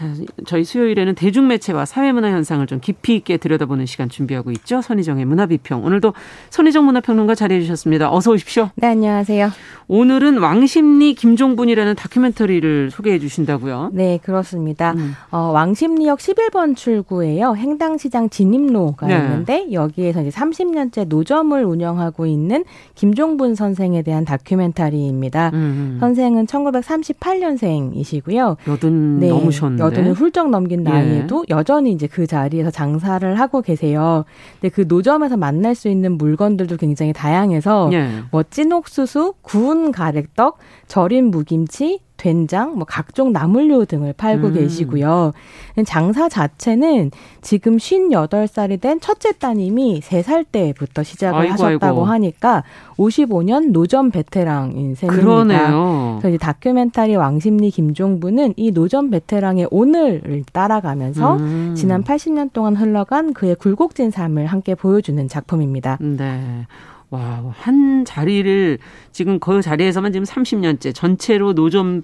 자, 저희 수요일에는 대중매체와 사회문화 현상을 좀 깊이 있게 들여다보는 시간 준비하고 있죠. 선희정의 문화비평. 오늘도 선희정 문화평론가 자리해 주셨습니다. 어서 오십시오. 네, 안녕하세요. 오늘은 왕십리 김종분이라는 다큐멘터리를 소개해 주신다고요? 네, 그렇습니다. 음. 어, 왕십리역 11번 출구에요. 행당시장 진입로가 네. 있는데 여기에서 이제 30년째 노점을 운영하고 있는 김종분 선생에 대한 다큐멘터리입니다. 음. 선생은 1938년생이시고요. 여든 네, 넘으셨는데. 여든을 훌쩍 넘긴 나이에도 예. 여전히 이제 그 자리에서 장사를 하고 계세요. 근데 그 노점에서 만날 수 있는 물건들도 굉장히 다양해서 예. 뭐 찐옥수수, 구운 가래떡, 절인 무김치, 된장, 뭐 각종 나물류 등을 팔고 음. 계시고요. 장사 자체는 지금 58살이 된 첫째 따님이 3살 때부터 시작을 아이고, 하셨다고 아이고. 하니까 55년 노점 베테랑인 셈입니다. 그러네요. 그래서 이 다큐멘터리 왕십리 김종부는 이 노점 베테랑의 오늘을 따라가면서 음. 지난 80년 동안 흘러간 그의 굴곡진 삶을 함께 보여주는 작품입니다. 네. 와, 한 자리를 지금 그 자리에서만 지금 30년째 전체로 노점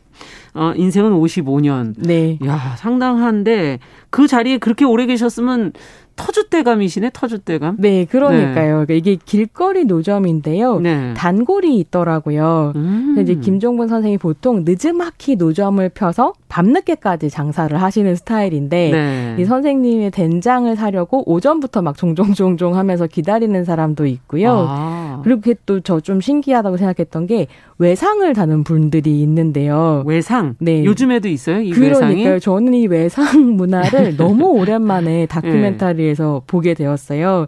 어 인생은 55년. 네. 야, 상당한데 그 자리에 그렇게 오래 계셨으면 터줏대감이시네, 터줏대감. 네, 그러니까요. 네. 이게 길거리 노점인데요. 네. 단골이 있더라고요. 음. 이제 김종분 선생이 보통 늦음막히 노점을 펴서 밤늦게까지 장사를 하시는 스타일인데 네. 이 선생님의 된장을 사려고 오전부터 막 종종 종종 하면서 기다리는 사람도 있고요. 아. 그리고 그게 또 저 좀 신기하다고 생각했던 게 외상을 다는 분들이 있는데요. 외상? 네. 요즘에도 있어요? 이 그러니까요. 외상이? 저는 이 외상 문화를 *laughs* 너무 오랜만에 다큐멘터리에서 네. 보게 되었어요.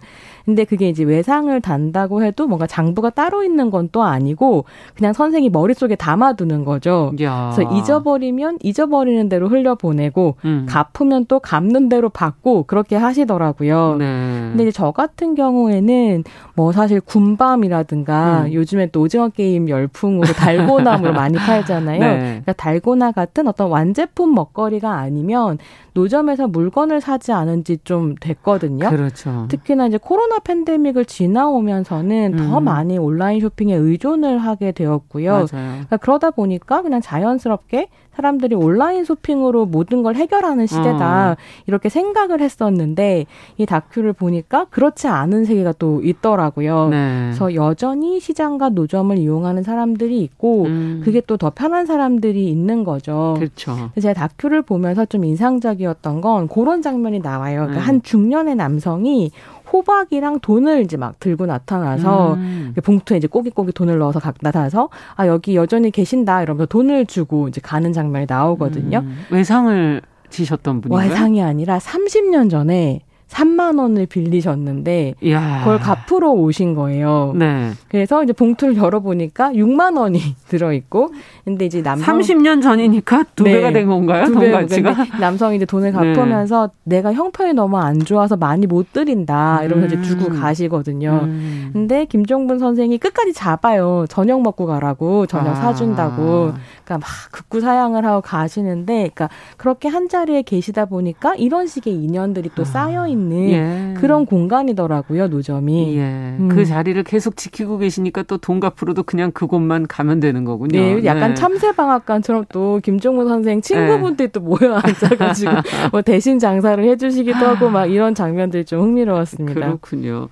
근데 그게 이제 외상을 단다고 해도 뭔가 장부가 따로 있는 건 또 아니고 그냥 선생이 머릿속에 담아두는 거죠. 야. 그래서 잊어버리면 잊어버리는 대로 흘려보내고 음. 갚으면 또 갚는 대로 받고 그렇게 하시더라고요. 네. 근데 이제 저 같은 경우에는 뭐 사실 군밤이라든가 음. 요즘에 또 오징어 게임 열풍으로 달고나물 많이 *laughs* 팔잖아요. 네. 그러니까 달고나 같은 어떤 완제품 먹거리가 아니면 노점에서 물건을 사지 않은 지 좀 됐거든요. 그렇죠. 특히나 이제 코로나 코로나 팬데믹을 지나오면서는 음. 더 많이 온라인 쇼핑에 의존을 하게 되었고요. 그러니까 그러다 보니까 그냥 자연스럽게 사람들이 온라인 쇼핑으로 모든 걸 해결하는 시대다 어. 이렇게 생각을 했었는데 이 다큐를 보니까 그렇지 않은 세계가 또 있더라고요. 네. 그래서 여전히 시장과 노점을 이용하는 사람들이 있고 음. 그게 또 더 편한 사람들이 있는 거죠. 그렇죠. 제가 다큐를 보면서 좀 인상적이었던 건 그런 장면이 나와요. 그러니까 네. 한 중년의 남성이 호박이랑 돈을 이제 막 들고 나타나서 음. 봉투에 이제 꼬깃꼬깃 돈을 넣어서 각 나타나서 아 여기 여전히 계신다 이러면서 돈을 주고 이제 가는 장면이 나오거든요. 음. 외상을 지셨던 분인가요? 외상이 아니라 30년 전에 3만 원을 빌리셨는데 이야. 그걸 갚으러 오신 거예요. 네. 그래서 이제 봉투를 열어보니까 6만 원이 *laughs* 들어있고 근데 이제 남성 30년 전이니까 두 네. 배가 된 건가요? 두 배, 가치가? 남성이 이제 돈을 네. 갚으면서 네. 내가 형편이 너무 안 좋아서 많이 못 드린다 이러면서 음. 이제 주고 가시거든요. 음. 근데 김종분 선생이 끝까지 잡아요. 저녁 먹고 가라고 저녁 아. 사준다고. 그러니까 막 극구 사양을 하고 가시는데, 그러니까 그렇게 한 자리에 계시다 보니까 이런 식의 인연들이 또 아. 쌓여 있는 예. 그런 공간이더라고요 노점이. 예. 음. 그 자리를 계속 지키고 계시니까 또돈 갚으로도 그냥 그곳만 가면 되는 거군요. 네, 약간 네. 참새방앗간처럼 또 김종문 선생 친구분들이 네. 또 모여 앉아가지고 *laughs* 뭐 대신 장사를 해주시기도 하고 막 이런 장면들이 좀 흥미로웠습니다. 그렇군요.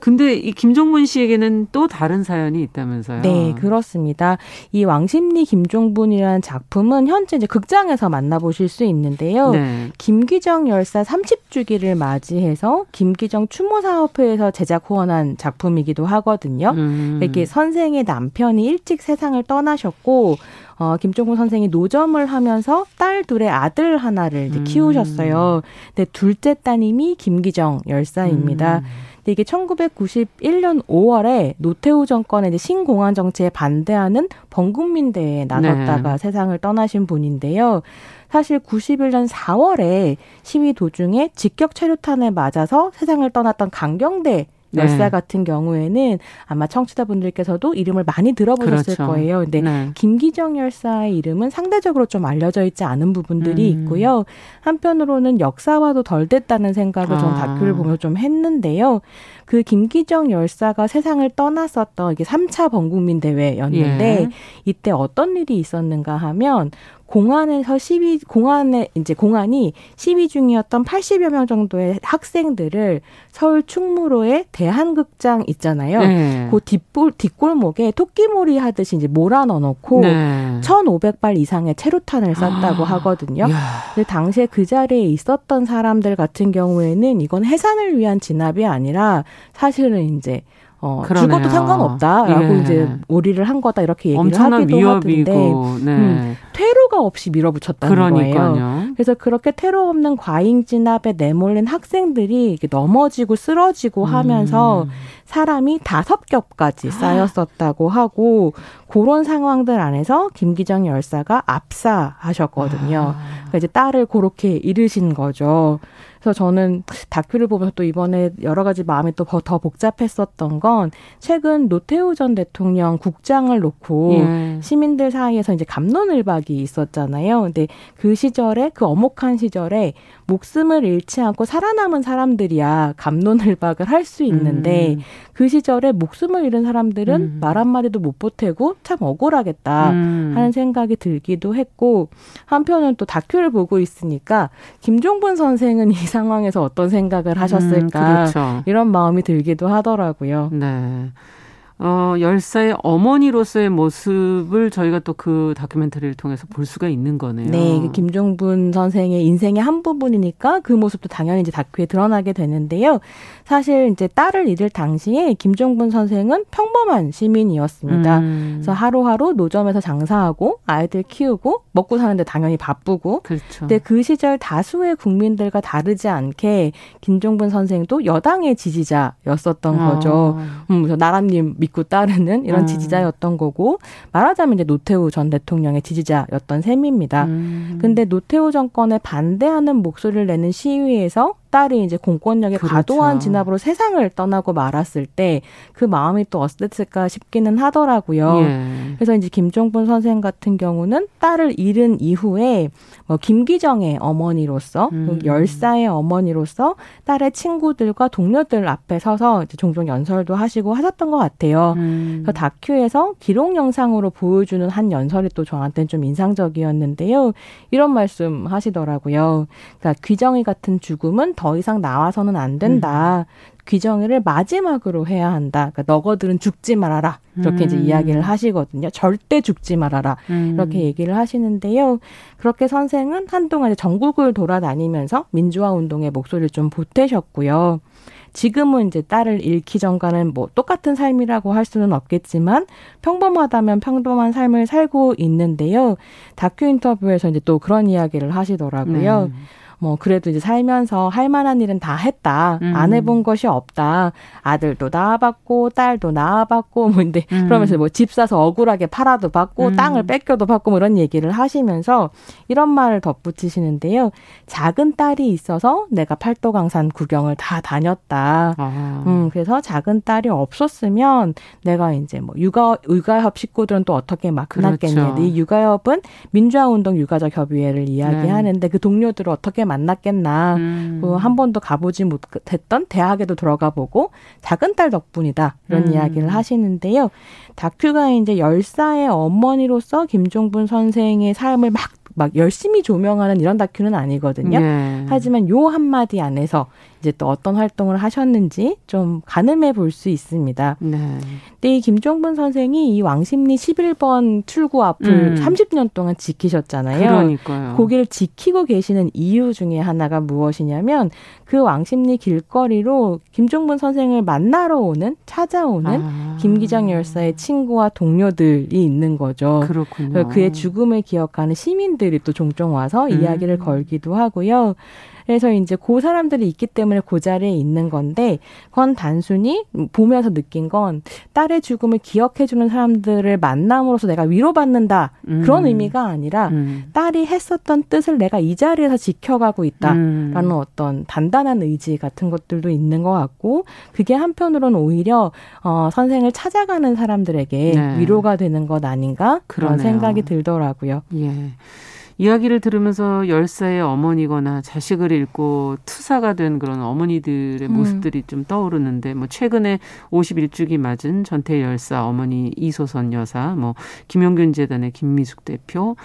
근데 이 김종문 씨에게는 또 다른 사연이 있다면서요? 네, 그렇습니다. 이 왕십리 김종분이라는 작품은 현재 이제 극장에서 만나보실 수 있는데요. 네. 김기정 열사 30주기를 맞이해서 김기정 추모사업회에서 제작 후원한 작품이기도 하거든요. 음. 이렇게 선생의 남편이 일찍 세상을 떠나셨고 어, 김종국 선생이 노점을 하면서 딸 둘의 아들 하나를 이제 음. 키우셨어요. 근데 둘째 따님이 김기정 열사입니다. 음. 이게 1991년 5월에 노태우 정권의 신공안 정치에 반대하는 범국민대회에 나섰다가 네. 세상을 떠나신 분인데요. 사실 91년 4월에 시위 도중에 직격 체류탄에 맞아서 세상을 떠났던 강경대 열사 네. 같은 경우에는 아마 청취자분들께서도 이름을 많이 들어보셨을 그렇죠. 거예요. 근데 네. 김기정 열사의 이름은 상대적으로 좀 알려져 있지 않은 부분들이 음. 있고요. 한편으로는 역사와도 덜 됐다는 생각을 아. 전 다큐를 보며 좀 했는데요. 그 김기정 열사가 세상을 떠났었던 이게 3차 범국민 대회였는데 예. 이때 어떤 일이 있었는가 하면 공안에서 시위 공안에 이제 공안이 시위 중이었던 80여 명 정도의 학생들을 서울 충무로의 대한극장 있잖아요. 네. 그 뒷골 뒷골목에 토끼몰이 하듯이 이제 몰아 넣어놓고 네. 1,500발 이상의 체류탄을 쐈다고 아. 하거든요. 야. 근데 당시에 그 자리에 있었던 사람들 같은 경우에는 이건 해산을 위한 진압이 아니라 사실은 이제 어, 죽어도 상관없다라고 예. 이제 오리를 한 거다 이렇게 얘기를 하기도 위협이고, 하던데 네. 음, 퇴로가 없이 밀어붙였다는 그러니까요. 거예요. 그래서 그렇게 퇴로 없는 과잉 진압에 내몰린 학생들이 넘어지고 쓰러지고 하면서 음. 사람이 다섯 겹까지 쌓였었다고 하고 그런 상황들 안에서 김기정 열사가 압사하셨거든요. 아. 그러니까 이제 딸을 그렇게 잃으신 거죠. 그래서 저는 다큐를 보면서 또 이번에 여러 가지 마음이 또 더 복잡했었던 건 최근 노태우 전 대통령 국장을 놓고 예. 시민들 사이에서 이제 감론을박이 있었잖아요. 근데 그 시절에 그 어목한 시절에 목숨을 잃지 않고 살아남은 사람들이야 감론을박을 할 수 있는데 음. 그 시절에 목숨을 잃은 사람들은 음. 말 한마디도 못 보태고 참 억울하겠다 음. 하는 생각이 들기도 했고 한편은 또 다큐를 보고 있으니까 김종분 선생은 *laughs* 이 상황에서 어떤 생각을 하셨을까 음, 그렇죠. 이런 마음이 들기도 하더라고요. 네. 어, 열사의 어머니로서의 모습을 저희가 또 그 다큐멘터리를 통해서 볼 수가 있는 거네요. 네, 그 김종분 선생의 인생의 한 부분이니까 그 모습도 당연히 이제 다큐에 드러나게 되는데요. 사실 이제 딸을 잃을 당시에 김종분 선생은 평범한 시민이었습니다. 음. 그래서 하루하루 노점에서 장사하고 아이들 키우고 먹고 사는데 당연히 바쁘고. 그렇죠. 근데 그 시절 다수의 국민들과 다르지 않게 김종분 선생도 여당의 지지자였었던 어. 거죠. 음, 나라님 믿고 따르는 이런 음. 지지자였던 거고 말하자면 이제 노태우 전 대통령의 지지자였던 셈입니다. 음. 근데 노태우 정권에 반대하는 목소리를 내는 시위에서 딸이 이제 공권력의 그렇죠. 과도한 진압으로 세상을 떠나고 말았을 때 그 마음이 또 어땠을까 싶기는 하더라고요. 예. 그래서 이제 김종분 선생 같은 경우는 딸을 잃은 이후에 뭐 김기정의 어머니로서 음. 열사의 어머니로서 딸의 친구들과 동료들 앞에 서서 이제 종종 연설도 하시고 하셨던 것 같아요. 음. 그래서 다큐에서 기록 영상으로 보여주는 한 연설이 또 저한테는 좀 인상적이었는데요. 이런 말씀 하시더라고요. 그러니까 귀정이 같은 죽음은 더 이상 나와서는 안 된다. 음. 귀정이를 마지막으로 해야 한다. 그러니까 너거들은 죽지 말아라. 이렇게 음. 이제 이야기를 하시거든요. 절대 죽지 말아라. 음. 이렇게 얘기를 하시는데요. 그렇게 선생은 한동안 전국을 돌아다니면서 민주화 운동의 목소리를 좀 보태셨고요. 지금은 이제 딸을 잃기 전과는 뭐 똑같은 삶이라고 할 수는 없겠지만 평범하다면 평범한 삶을 살고 있는데요. 다큐 인터뷰에서 이제 또 그런 이야기를 하시더라고요. 네. 뭐 그래도 이제 살면서 할 만한 일은 다 했다. 음. 안 해본 것이 없다. 아들도 낳아봤고 딸도 낳아봤고 뭐 근데 음. 그러면서 뭐 집 사서 억울하게 팔아도 받고 음. 땅을 뺏겨도 받고 뭐 이런 얘기를 하시면서 이런 말을 덧붙이시는데요. 작은 딸이 있어서 내가 팔도강산 구경을 다 다녔다. 아. 음 그래서 작은 딸이 없었으면 내가 이제 뭐 육아 육아협 식구들은 또 어떻게 막 그렇겠냐. 그렇죠. 이 육아협은 민주화운동 육아적 협의회를 이야기하는데 네. 그 동료들을 어떻게 만났겠나. 음. 뭐한 번도 가보지 못했던 대학에도 들어가 보고 작은 딸 덕분이다. 이런 음. 이야기를 하시는데요. 다큐가 이제 열사의 어머니로서 김종분 선생의 삶을 막막 열심히 조명하는 이런 다큐는 아니거든요. 네. 하지만 요 한마디 안에서 이제 또 어떤 활동을 하셨는지 좀 가늠해 볼 수 있습니다. 네. 근데 이 김종분 선생이 이 왕십리 11번 출구 앞을 음. 30년 동안 지키셨잖아요. 그러니까요. 거기를 지키고 계시는 이유 중에 하나가 무엇이냐면 그 왕십리 길거리로 김종분 선생을 만나러 오는 찾아오는 아. 김기정 열사의 친구와 동료들이 있는 거죠. 그렇군요. 그의 죽음을 기억하는 시민들이 또 종종 와서 음. 이야기를 걸기도 하고요. 그래서 이제 그 사람들이 있기 때문에 그 자리에 있는 건데 그건 단순히 보면서 느낀 건 딸의 죽음을 기억해주는 사람들을 만남으로써 내가 위로받는다 음. 그런 의미가 아니라 음. 딸이 했었던 뜻을 내가 이 자리에서 지켜가고 있다라는 음. 어떤 단단한 의지 같은 것들도 있는 것 같고 그게 한편으로는 오히려 어, 선생을 찾아가는 사람들에게 네. 위로가 되는 것 아닌가 그런 그러네요. 생각이 들더라고요. 예. 이야기를 들으면서 열사의 어머니거나 자식을 잃고 투사가 된 그런 어머니들의 음. 모습들이 좀 떠오르는데 뭐 최근에 51주기 맞은 전태 열사 어머니 이소선 여사, 뭐 김용균 재단의 김미숙 대표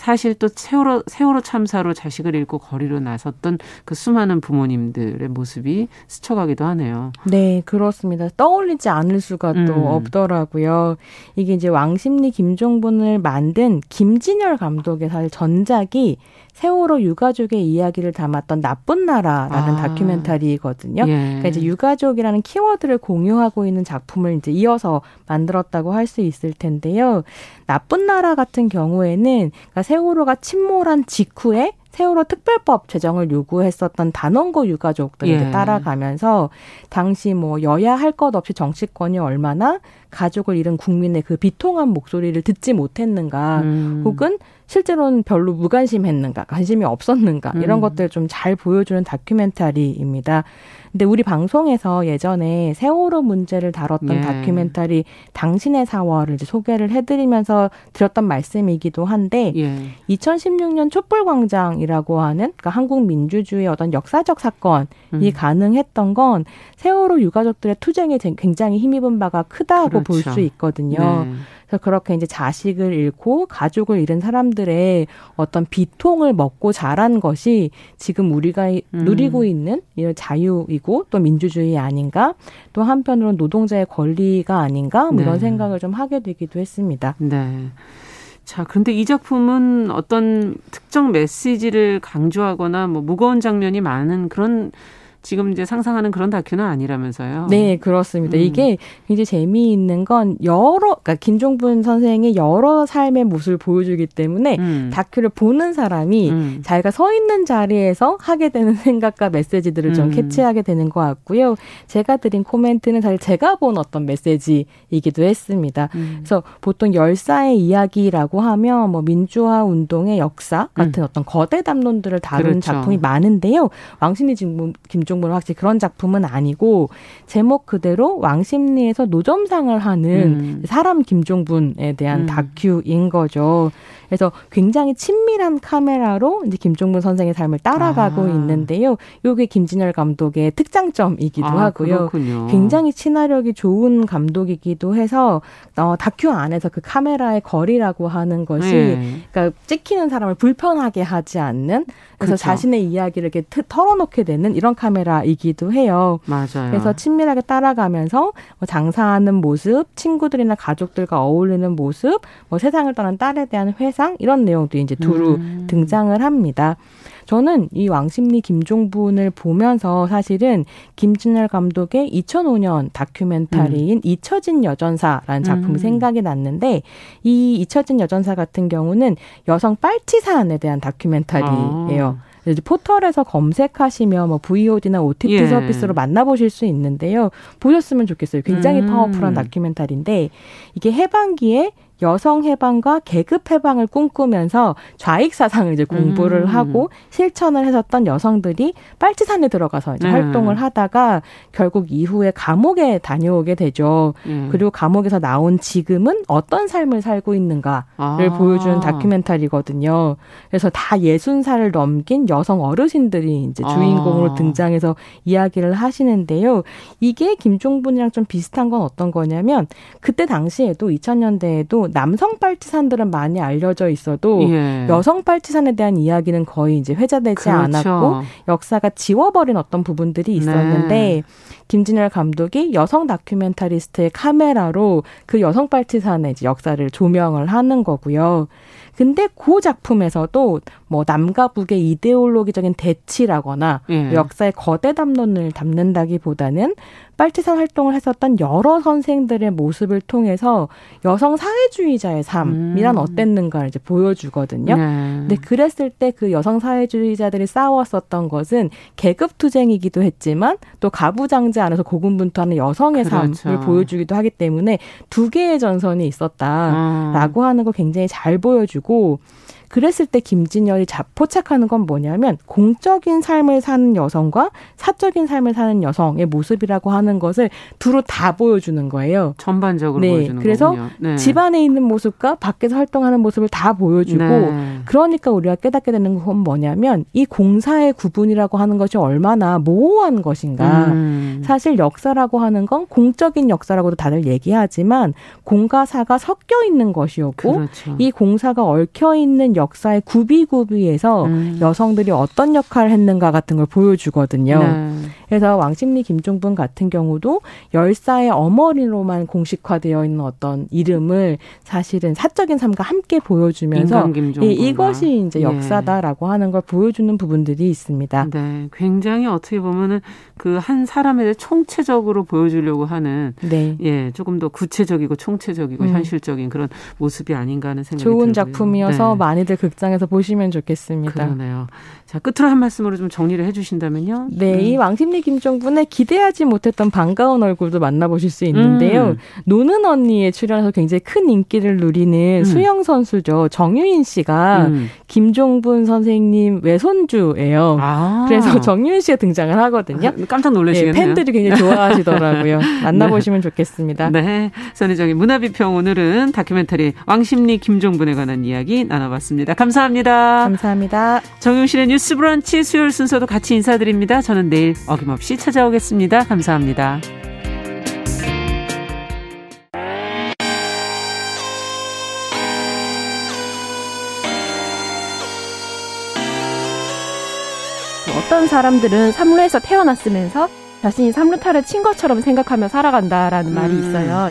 사실 또 세월호 세월호 참사로 자식을 잃고 거리로 나섰던 그 수많은 부모님들의 모습이 스쳐가기도 하네요. 네, 그렇습니다. 떠올리지 않을 수가 또 음. 없더라고요. 이게 이제 왕십리 김종분을 만든 김진열 감독의 사실 전작이 세월호 유가족의 이야기를 담았던 나쁜 나라라는 아. 다큐멘터리거든요. 예. 그러니까 이제 유가족이라는 키워드를 공유하고 있는 작품을 이제 이어서 만들었다고 할 수 있을 텐데요. 나쁜 나라 같은 경우에는 그러니까 세월호가 침몰한 직후에 세월호 특별법 제정을 요구했었던 단원고 유가족들이 예. 따라가면서 당시 뭐 여야 할 것 없이 정치권이 얼마나 가족을 잃은 국민의 그 비통한 목소리를 듣지 못했는가 음. 혹은 실제로는 별로 무관심했는가, 관심이 없었는가 이런 음. 것들 좀 잘 보여주는 다큐멘터리입니다. 근데 우리 방송에서 예전에 세월호 문제를 다뤘던 예. 다큐멘터리 당신의 사월을 이제 소개를 해드리면서 드렸던 말씀이기도 한데 예. 2016년 촛불광장이라고 하는 그러니까 한국 민주주의 어떤 역사적 사건이 음. 가능했던 건 세월호 유가족들의 투쟁에 굉장히 힘입은 바가 크다고 그렇죠. 볼수 있거든요. 네. 그래서 그렇게 이제 자식을 잃고 가족을 잃은 사람들의 어떤 비통을 먹고 자란 것이 지금 우리가 음. 누리고 있는 이런 자유이고 또 민주주의 아닌가 또 한편으로는 노동자의 권리가 아닌가 뭐 네. 이런 생각을 좀 하게 되기도 했습니다. 네. 자, 그런데 이 작품은 어떤 특정 메시지를 강조하거나 뭐 무거운 장면이 많은 그런 지금 이제 상상하는 그런 다큐는 아니라면서요. 네, 그렇습니다. 음. 이게 굉장히 재미있는 건 여러 그러니까 김종분 선생의 여러 삶의 모습을 보여주기 때문에 음. 다큐를 보는 사람이 음. 자기가 서 있는 자리에서 하게 되는 *laughs* 생각과 메시지들을 좀 음. 캐치하게 되는 것 같고요. 제가 드린 코멘트는 사실 제가 본 어떤 메시지이기도 했습니다. 음. 그래서 보통 열사의 이야기라고 하면 뭐 민주화 운동의 역사 같은 음. 어떤 거대 담론들을 다룬 그렇죠. 작품이 많은데요. 왕심리 김 종분은 확실히 그런 작품은 아니고 제목 그대로 왕심리에서 노점상을 하는 음. 사람 김종분에 대한 음. 다큐인 거죠. 그래서 굉장히 친밀한 카메라로 이제 김종분 선생의 삶을 따라가고 아. 있는데요. 요게 김진열 감독의 특장점이기도 아, 하고요. 그렇군요. 굉장히 친화력이 좋은 감독이기도 해서 어, 다큐 안에서 그 카메라의 거리라고 하는 것이 네. 그러니까 찍히는 사람을 불편하게 하지 않는 그래서 그렇죠. 자신의 이야기를 이렇게 털어놓게 되는 이런 카메라 이기도 해요. 맞아요. 그래서 친밀하게 따라가면서 뭐 장사하는 모습, 친구들이나 가족들과 어울리는 모습, 뭐 세상을 떠난 딸에 대한 회사 세상 이런 내용도 이제 두루 음. 등장을 합니다. 저는 이 왕십리 김종분을 보면서 사실은 김진열 감독의 2005년 다큐멘터리인 음. 잊혀진 여전사라는 작품이 음. 생각이 났는데 이 잊혀진 여전사 같은 경우는 여성 빨치산에 대한 다큐멘터리예요. 아. 이제 포털에서 검색하시면 뭐 VOD나 OTT 예. 서비스로 만나보실 수 있는데요. 보셨으면 좋겠어요. 굉장히 음. 파워풀한 다큐멘터리인데 이게 해방기에 여성 해방과 계급 해방을 꿈꾸면서 좌익 사상을 이제 공부를 음. 하고 실천을 했었던 여성들이 빨치산에 들어가서 이제 네. 활동을 하다가 결국 이후에 감옥에 다녀오게 되죠. 음. 그리고 감옥에서 나온 지금은 어떤 삶을 살고 있는가를 아. 보여주는 다큐멘터리거든요. 그래서 다 예순 살을 넘긴 여성 어르신들이 이제 주인공으로 아. 등장해서 이야기를 하시는데요. 이게 김종분이랑 좀 비슷한 건 어떤 거냐면 그때 당시에도 2000년대에도 남성 빨치산들은 많이 알려져 있어도 예. 여성 빨치산에 대한 이야기는 거의 이제 회자되지 그렇죠. 않았고 역사가 지워버린 어떤 부분들이 있었는데 네. 김진열 감독이 여성 다큐멘터리스트의 카메라로 그 여성 빨치산의 역사를 조명을 하는 거고요. 근데 그 작품에서도 뭐 남과 북의 이데올로기적인 대치라거나 예. 역사의 거대 담론을 담는다기보다는 빨치산 활동을 했었던 여러 선생들의 모습을 통해서 여성 사회주의자의 삶이란 음. 어땠는가를 이제 보여주거든요. 네. 근데 그랬을 때 그 여성 사회주의자들이 싸웠었던 것은 계급 투쟁이기도 했지만 또 가부장 제 안에서 고군분투하는 여성의 그렇죠. 삶을 보여주기도 하기 때문에 두 개의 전선이 있었다라고 음. 하는 거 굉장히 잘 보여주고 그랬을 때 김진열이 포착하는 건 뭐냐면 공적인 삶을 사는 여성과 사적인 삶을 사는 여성의 모습이라고 하는 것을 두루 다 보여주는 거예요. 전반적으로 네. 보여주는 그래서 네. 집 안에 있는 모습과 밖에서 활동하는 모습을 다 보여주고 네. 그러니까 우리가 깨닫게 되는 건 뭐냐면 이 공사의 구분이라고 하는 것이 얼마나 모호한 것인가. 음. 사실 역사라고 하는 건 공적인 역사라고도 다들 얘기하지만 공과 사가 섞여 있는 것이었고 그렇죠. 이 공사가 얽혀 있는 역사의 구비구비에서 음. 여성들이 어떤 역할을 했는가 같은 걸 보여주거든요. 네. 그래서 왕십리 김종분 같은 경우도 열사의 어머니로만 공식화되어 있는 어떤 이름을 사실은 사적인 삶과 함께 보여주면서 이, 이것이 이제 예. 역사다라고 네. 하는 걸 보여주는 부분들이 있습니다. 네, 굉장히 어떻게 보면은 그 한 사람에 대해 총체적으로 보여주려고 하는 네. 예 조금 더 구체적이고 총체적이고 음. 현실적인 그런 모습이 아닌가 하는 생각이 좋은 들고요. 작품이어서 네. 많이들 극장에서 보시면 좋겠습니다. 그러네요. 자 끝으로 한 말씀으로 좀 정리를 해주신다면요. 네, 음. 이 왕십리 김정분의 기대하지 못했던 반가운 얼굴도 만나보실 수 있는데요. 음. 노는 언니에 출연해서 굉장히 큰 인기를 누리는 음. 수영 선수죠. 정유인 씨가 음. 김종분 선생님 외손주예요. 아. 그래서 정유인 씨가 등장을 하거든요. 아, 깜짝 놀라시겠네요. 네, 팬들이 굉장히 좋아하시더라고요. *laughs* 네. 만나보시면 네. 좋겠습니다. 네, 선희정의 문화비평 오늘은 다큐멘터리 왕십리 김종분에 관한 이야기 나눠봤습니다. 감사합니다. 감사합니다. 정용실의 뉴스 브런치 수요일 순서도 같이 인사드립니다. 저는 내일 어김 어김없이 찾아오겠습니다. 감사합니다. 어떤 사람들은 삼루에서 태어났으면서 자신이 삼루타를 친 것처럼 생각하며 살아간다라는 음. 말이 있어요.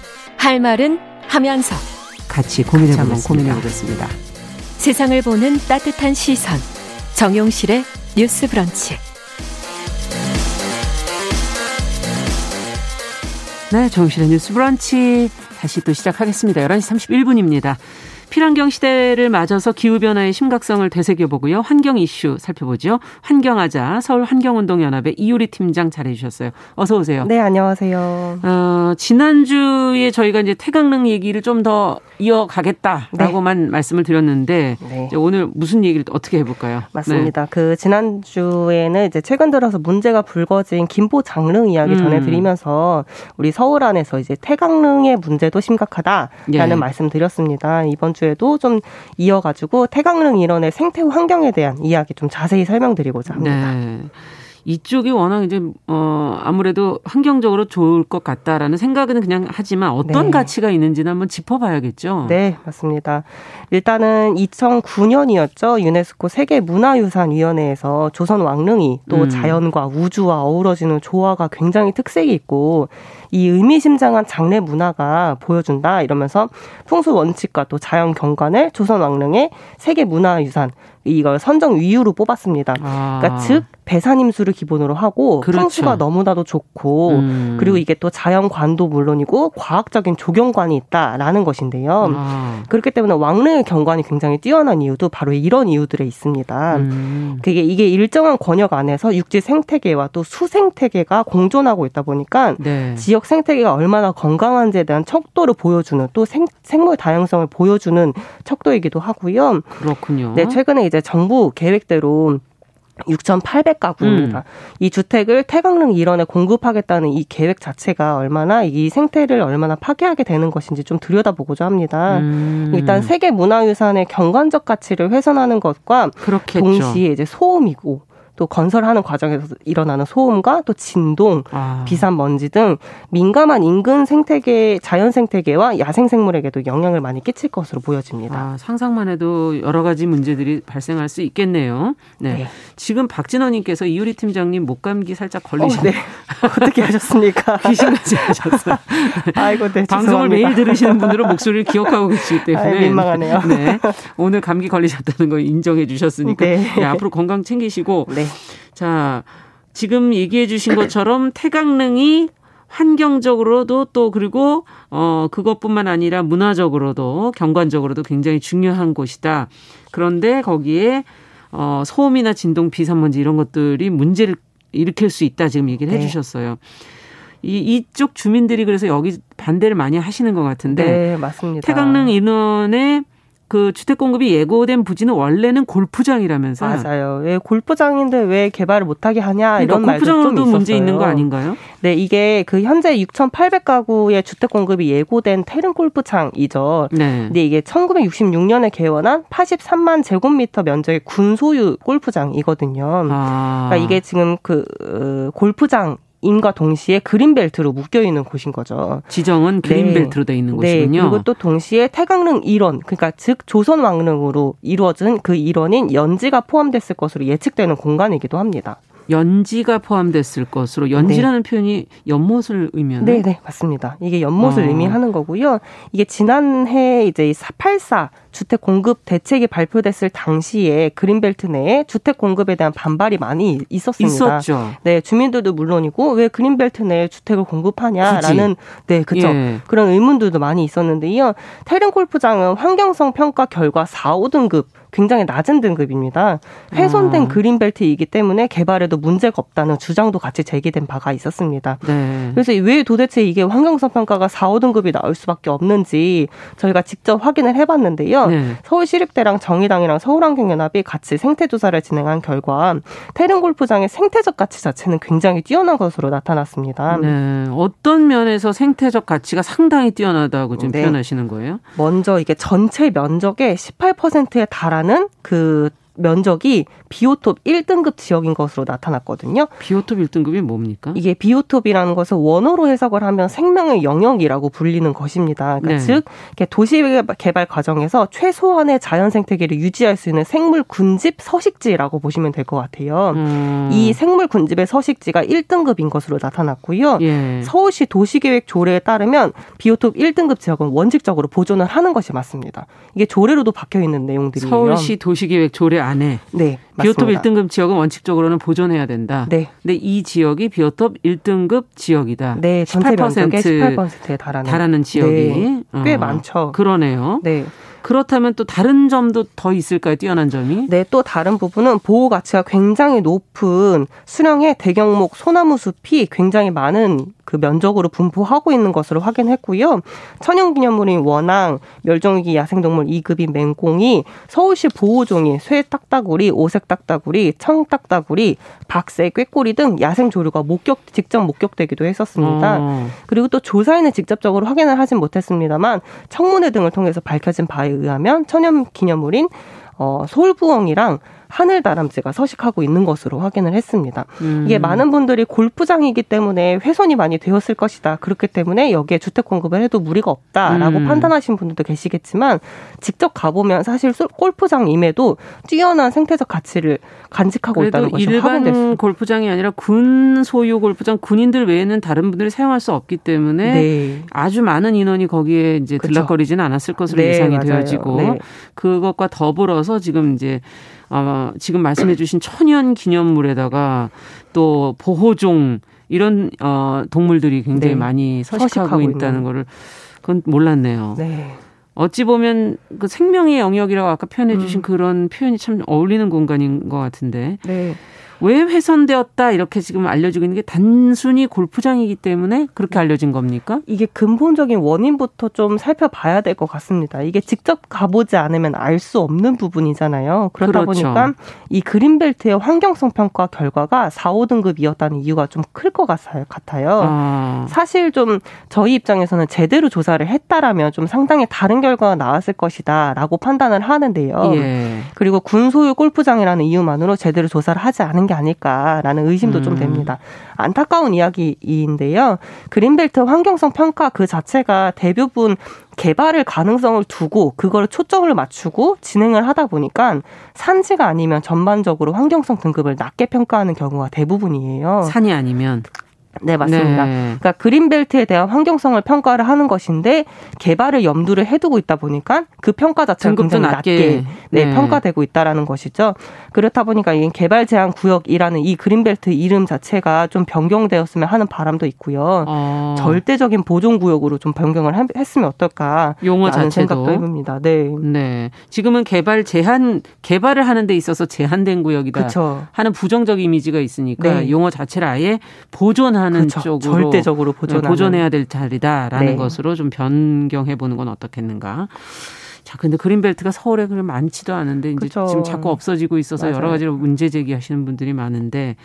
할 말은 하면서 같이 고민해보겠습니다. 고민해 보겠습니다. 세상을 보는 따뜻한 시선. 정용실의 뉴스 브런치. 네, 정용실의 뉴스 브런치 다시 또 시작하겠습니다. 11시 31분입니다. 필환경 시대를 맞아서 기후변화의 심각성을 되새겨보고요. 환경 이슈 살펴보죠. 환경하자 서울 환경운동연합의 이효리 팀장 잘해주셨어요. 어서 오세요. 네, 안녕하세요. 어, 지난주에 저희가 이제 태강릉 얘기를 좀 더 이어가겠다라고만 네. 말씀을 드렸는데 네. 오늘 무슨 얘기를 어떻게 해볼까요? 맞습니다. 네. 그 지난주에는 이제 최근 들어서 문제가 불거진 김포 장릉 이야기 음. 전해드리면서 우리 서울 안에서 이제 태강릉의 문제도 심각하다라는 예. 말씀 드렸습니다. 이번 주 주에도 좀 이어가지고 태강릉 일원의 생태 환경에 대한 이야기 좀 자세히 설명드리고자 합니다. 네. 이쪽이 워낙 이제 어 아무래도 환경적으로 좋을 것 같다라는 생각은 그냥 하지만 어떤 네. 가치가 있는지는 한번 짚어봐야겠죠. 네, 맞습니다. 일단은 2009년이었죠. 유네스코 세계 문화유산위원회에서 조선 왕릉이 또 음. 자연과 우주와 어우러지는 조화가 굉장히 특색이 있고 이 의미심장한 장례 문화가 보여준다 이러면서 풍수 원칙과 또 자연 경관을 조선 왕릉의 세계 문화유산 이걸 선정 위유로 뽑았습니다. 아. 그러니까 즉 배산임수를 기본으로 하고 그렇죠. 평수가 너무나도 좋고 음. 그리고 이게 또 자연관도 물론이고 과학적인 조경관이 있다라는 것인데요. 아. 그렇기 때문에 왕릉의 경관이 굉장히 뛰어난 이유도 바로 이런 이유들에 있습니다. 음. 그게 이게 일정한 권역 안에서 육지 생태계와 또 수생태계가 공존하고 있다 보니까 네. 지역 생태계가 얼마나 건강한지에 대한 척도를 보여주는 또 생, 생물 다양성을 보여주는 척도이기도 하고요. 그렇군요. 네, 최근에 이제 정부 계획대로 6,800가구입니다. 음. 이 주택을 태강릉 일원에 공급하겠다는 이 계획 자체가 얼마나 이 생태를 얼마나 파괴하게 되는 것인지 좀 들여다보고자 합니다. 음. 일단 세계 문화유산의 경관적 가치를 훼손하는 것과 그렇겠죠. 동시에 이제 소음이고 또 건설하는 과정에서 일어나는 소음과 또 진동, 아. 비산 먼지 등 민감한 인근 생태계, 자연 생태계와 야생 생물에게도 영향을 많이 끼칠 것으로 보여집니다. 아, 상상만 해도 여러 가지 문제들이 발생할 수 있겠네요. 네. 네. 지금 박진원님께서 이유리 팀장님 목감기 살짝 걸리셨 어, 네. *laughs* 어떻게 하셨습니까? *laughs* 귀신같이 하셨어요. *laughs* 아이고, 네. 방송을 매일 들으시는 분들은 목소리를 기억하고 계시기 때문에. 아이, 민망하네요. 네. 오늘 감기 걸리셨다는 거 인정해 주셨으니까. 네. 네, 앞으로 건강 챙기시고. 네. 자, 지금 얘기해 주신 것처럼 태강릉이 환경적으로도 또 그리고 어 그것뿐만 아니라 문화적으로도 경관적으로도 굉장히 중요한 곳이다. 그런데 거기에 어 소음이나 진동, 비산먼지 이런 것들이 문제를 일으킬 수 있다 지금 얘기를 네. 해 주셨어요. 이 이쪽 주민들이 그래서 여기 반대를 많이 하시는 것 같은데 네, 맞습니다. 태강릉 인원의 그 주택 공급이 예고된 부지는 원래는 골프장이라면서요. 맞아요. 왜 골프장인데 왜 개발을 못하게 하냐 그러니까 이런 말도 좀 있었어요. 문제 있는 거 아닌가요? 네, 이게 그 현재 6,800가구의 주택 공급이 예고된 태릉 골프장이죠. 네. 근데 이게 1966년에 개원한 83만 제곱미터 면적의 군소유 골프장이거든요. 아. 그러니까 이게 지금 그 어, 골프장 임과 동시에 그린벨트로 묶여 있는 곳인 거죠. 지정은 네. 그린벨트로 네. 돼 있는 네. 곳이군요. 그리고 또 동시에 태강릉 일원, 그러니까 즉 조선 왕릉으로 이루어진 그 일원인 연지가 포함됐을 것으로 예측되는 공간이기도 합니다. 연지가 포함됐을 것으로 연지라는 네. 표현이 연못을 의미하는 네, 네, 맞습니다. 이게 연못을 어. 의미하는 거고요. 이게 지난해 이제 484 주택 공급 대책이 발표됐을 당시에 그린벨트 내에 주택 공급에 대한 반발이 많이 있었습니다. 있었죠. 네, 주민들도 물론이고 왜 그린벨트 내에 주택을 공급하냐라는 굳이. 네, 그렇죠. 예. 그런 의문들도 많이 있었는데요. 태릉 골프장은 환경성 평가 결과 4, 5등급 굉장히 낮은 등급입니다. 훼손된 아. 그린벨트이기 때문에 개발에도 문제가 없다는 주장도 같이 제기된 바가 있었습니다. 네. 그래서 왜 도대체 이게 환경성 평가가 4, 5등급이 나올 수밖에 없는지 저희가 직접 확인을 해봤는데요. 네. 서울시립대랑 정의당이랑 서울환경연합이 같이 생태조사를 진행한 결과 태릉 골프장의 생태적 가치 자체는 굉장히 뛰어난 것으로 나타났습니다. 네. 어떤 면에서 생태적 가치가 상당히 뛰어나다고 지금 네. 표현하시는 거예요? 먼저 이게 전체 면적의 18%에 달하는 하는 그 면적이 비오톱 1등급 지역인 것으로 나타났거든요. 비오톱 1등급이 뭡니까? 이게 비오톱이라는 것을 원어로 해석을 하면 생명의 영역이라고 불리는 것입니다. 그러니까 네. 즉 도시 개발 과정에서 최소한의 자연 생태계를 유지할 수 있는 생물 군집 서식지라고 보시면 될 것 같아요. 음. 이 생물 군집의 서식지가 1등급인 것으로 나타났고요. 예. 서울시 도시계획 조례에 따르면 비오톱 1등급 지역은 원칙적으로 보존을 하는 것이 맞습니다. 이게 조례로도 박혀 있는 내용들이에요. 서울시 도시계획 조례 안에 네, 비오톱 1등급 지역은 원칙적으로는 보존해야 된다. 네. 근데 이 지역이 비오톱 1등급 지역이다. 네, 전체 면적의 18%에 달하는, 달하는 지역이 네, 꽤 어, 많죠. 그러네요. 네. 그렇다면 또 다른 점도 더 있을까요? 뛰어난 점이? 네, 또 다른 부분은 보호 가치가 굉장히 높은 수령의 대경목 소나무 숲이 굉장히 많은 그 면적으로 분포하고 있는 것으로 확인했고요. 천연기념물인 원앙, 멸종위기 야생동물 2급인 맹꽁이, 서울시 보호종이 쇠 딱따구리, 오색 딱따구리, 청 딱따구리, 박새, 꾀꼬리 등 야생 조류가 목격 직접 목격되기도 했었습니다. 어. 그리고 또 조사에는 직접적으로 확인을 하진 못했습니다만 청문회 등을 통해서 밝혀진 바에 의하면 천연기념물인 어, 서울부엉이랑 하늘 다람쥐가 서식하고 있는 것으로 확인을 했습니다. 음. 이게 많은 분들이 골프장이기 때문에 훼손이 많이 되었을 것이다. 그렇기 때문에 여기에 주택 공급을 해도 무리가 없다라고 음. 판단하신 분들도 계시겠지만 직접 가보면 사실 골프장임에도 뛰어난 생태적 가치를 간직하고 있다는 것이 확인됐습니다. 골프장이 아니라 군 소유 골프장 군인들 외에는 다른 분들이 사용할 수 없기 때문에 네. 아주 많은 인원이 거기에 이제. 들락거리지는 않았을 것으로 네, 예상이 맞아요. 되어지고 네. 그것과 더불어서 지금 이제 아, 지금 말씀해 주신 천연 기념물에다가 또 보호종 이런 어 동물들이 굉장히 네. 많이 서식하고, 서식하고 있다는 있는. 거를 그건 몰랐네요. 네. 어찌 보면 그 생명의 영역이라고 아까 표현해 주신 음. 그런 표현이 참 어울리는 공간인 것 같은데. 네. 왜 훼손되었다 이렇게 지금 알려지고 있는 게 단순히 골프장이기 때문에 그렇게 알려진 겁니까? 이게 근본적인 원인부터 좀 살펴봐야 될 것 같습니다. 이게 직접 가보지 않으면 알 수 없는 부분이잖아요. 그러다 그렇죠. 보니까 이 그린벨트의 환경성 평가 결과가 4, 5등급이었다는 이유가 좀 클 것 같아요. 아. 사실 좀 저희 입장에서는 제대로 조사를 했다라면 좀 상당히 다른 결과가 나왔을 것이다라고 판단을 하는데요. 예. 그리고 군소유 골프장이라는 이유만으로 제대로 조사를 하지 않은 게 아닐까라는 의심도 음. 좀 됩니다. 안타까운 이야기인데요. 그린벨트 환경성 평가 그 자체가 대부분 개발을 가능성을 두고 그걸 초점을 맞추고 진행을 하다 보니까 산지가 아니면 전반적으로 환경성 등급을 낮게 평가하는 경우가 대부분이에요. 산이 아니면 네, 맞습니다. 네. 그러니까 그린벨트에 대한 환경성을 평가를 하는 것인데 개발을 염두를 해두고 있다 보니까 그 평가 자체가 굉장히 낮게, 낮게 네, 네. 평가되고 있다라는 것이죠. 그렇다 보니까 이 개발 제한 구역이라는 이 그린벨트 이름 자체가 좀 변경되었으면 하는 바람도 있고요. 어. 절대적인 보존 구역으로 좀 변경을 했으면 어떨까 용어 자체도 생각도 해봅니다. 네. 네. 지금은 개발 제한 개발을 하는 데 있어서 제한된 구역이다 그쵸. 하는 부정적 이미지가 있으니까 네. 용어 자체를 아예 보존 보존하는 그렇죠. 쪽으로 절대적으로 보존 보존해야 될 자리다라는 네. 것으로 좀 변경해 보는 건 어떻겠는가. 자, 근데 그린벨트가 서울에 그렇게 많지도 않은데 이제 그렇죠. 지금 자꾸 없어지고 있어서 맞아요. 여러 가지로 문제 제기하시는 분들이 많은데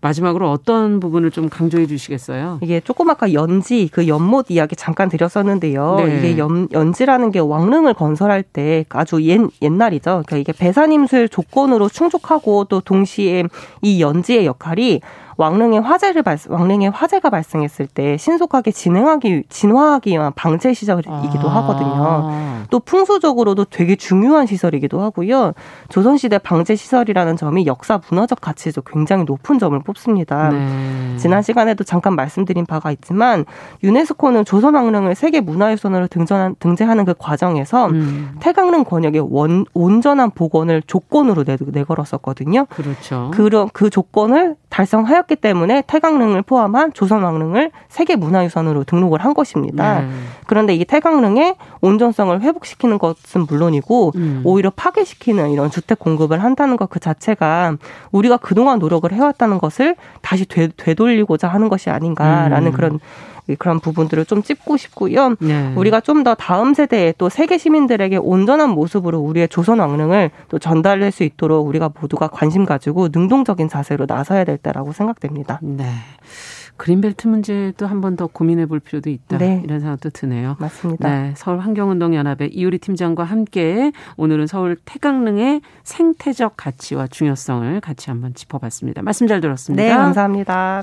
마지막으로 어떤 부분을 좀 강조해 주시겠어요? 이게 조금 아까 연지 그 연못 이야기 잠깐 드렸었는데요. 네. 이게 연, 연지라는 게 왕릉을 건설할 때 아주 옛, 옛날이죠. 그러니까 이게 배산임술 조건으로 충족하고 또 동시에 이 연지의 역할이 왕릉에 화재를 발 왕릉에 화재가 발생했을 때 신속하게 진행하기 진화하기 위한 방제 시설이기도 아. 하거든요. 또 풍수적으로도 되게 중요한 시설이기도 하고요. 조선시대 방제 시설이라는 점이 역사 문화적 가치에서 굉장히 높은 점을 뽑습니다. 네. 지난 시간에도 잠깐 말씀드린 바가 있지만 유네스코는 조선 왕릉을 세계 문화유산으로 등전한, 등재하는 그 과정에서 음. 태강릉 권역의 원, 온전한 복원을 조건으로 내, 내걸었었거든요. 그렇죠. 그런 그 조건을 달성하였 했기 때문에 태강릉을 포함한 조선 왕릉을 세계 문화유산으로 등록을 한 것입니다. 네. 그런데 이 태강릉의 온전성을 회복시키는 것은 물론이고 음. 오히려 파괴시키는 이런 주택 공급을 한다는 것 그 자체가 우리가 그동안 노력을 해왔다는 것을 다시 되, 되돌리고자 하는 것이 아닌가라는 음. 그런 그런 부분들을 좀 찝고 싶고요. 네. 우리가 좀 더 다음 세대에 또 세계 시민들에게 온전한 모습으로 우리의 조선 왕릉을 또 전달할 수 있도록 우리가 모두가 관심 가지고 능동적인 자세로 나서야 될 때라고 생각됩니다. 네. 그린벨트 문제도 한 번 더 고민해 볼 필요도 있다. 네. 이런 생각도 드네요. 맞습니다. 네, 서울 환경운동 연합의 이효리 팀장과 함께 오늘은 서울 태강릉의 생태적 가치와 중요성을 같이 한번 짚어봤습니다. 말씀 잘 들었습니다. 네, 감사합니다.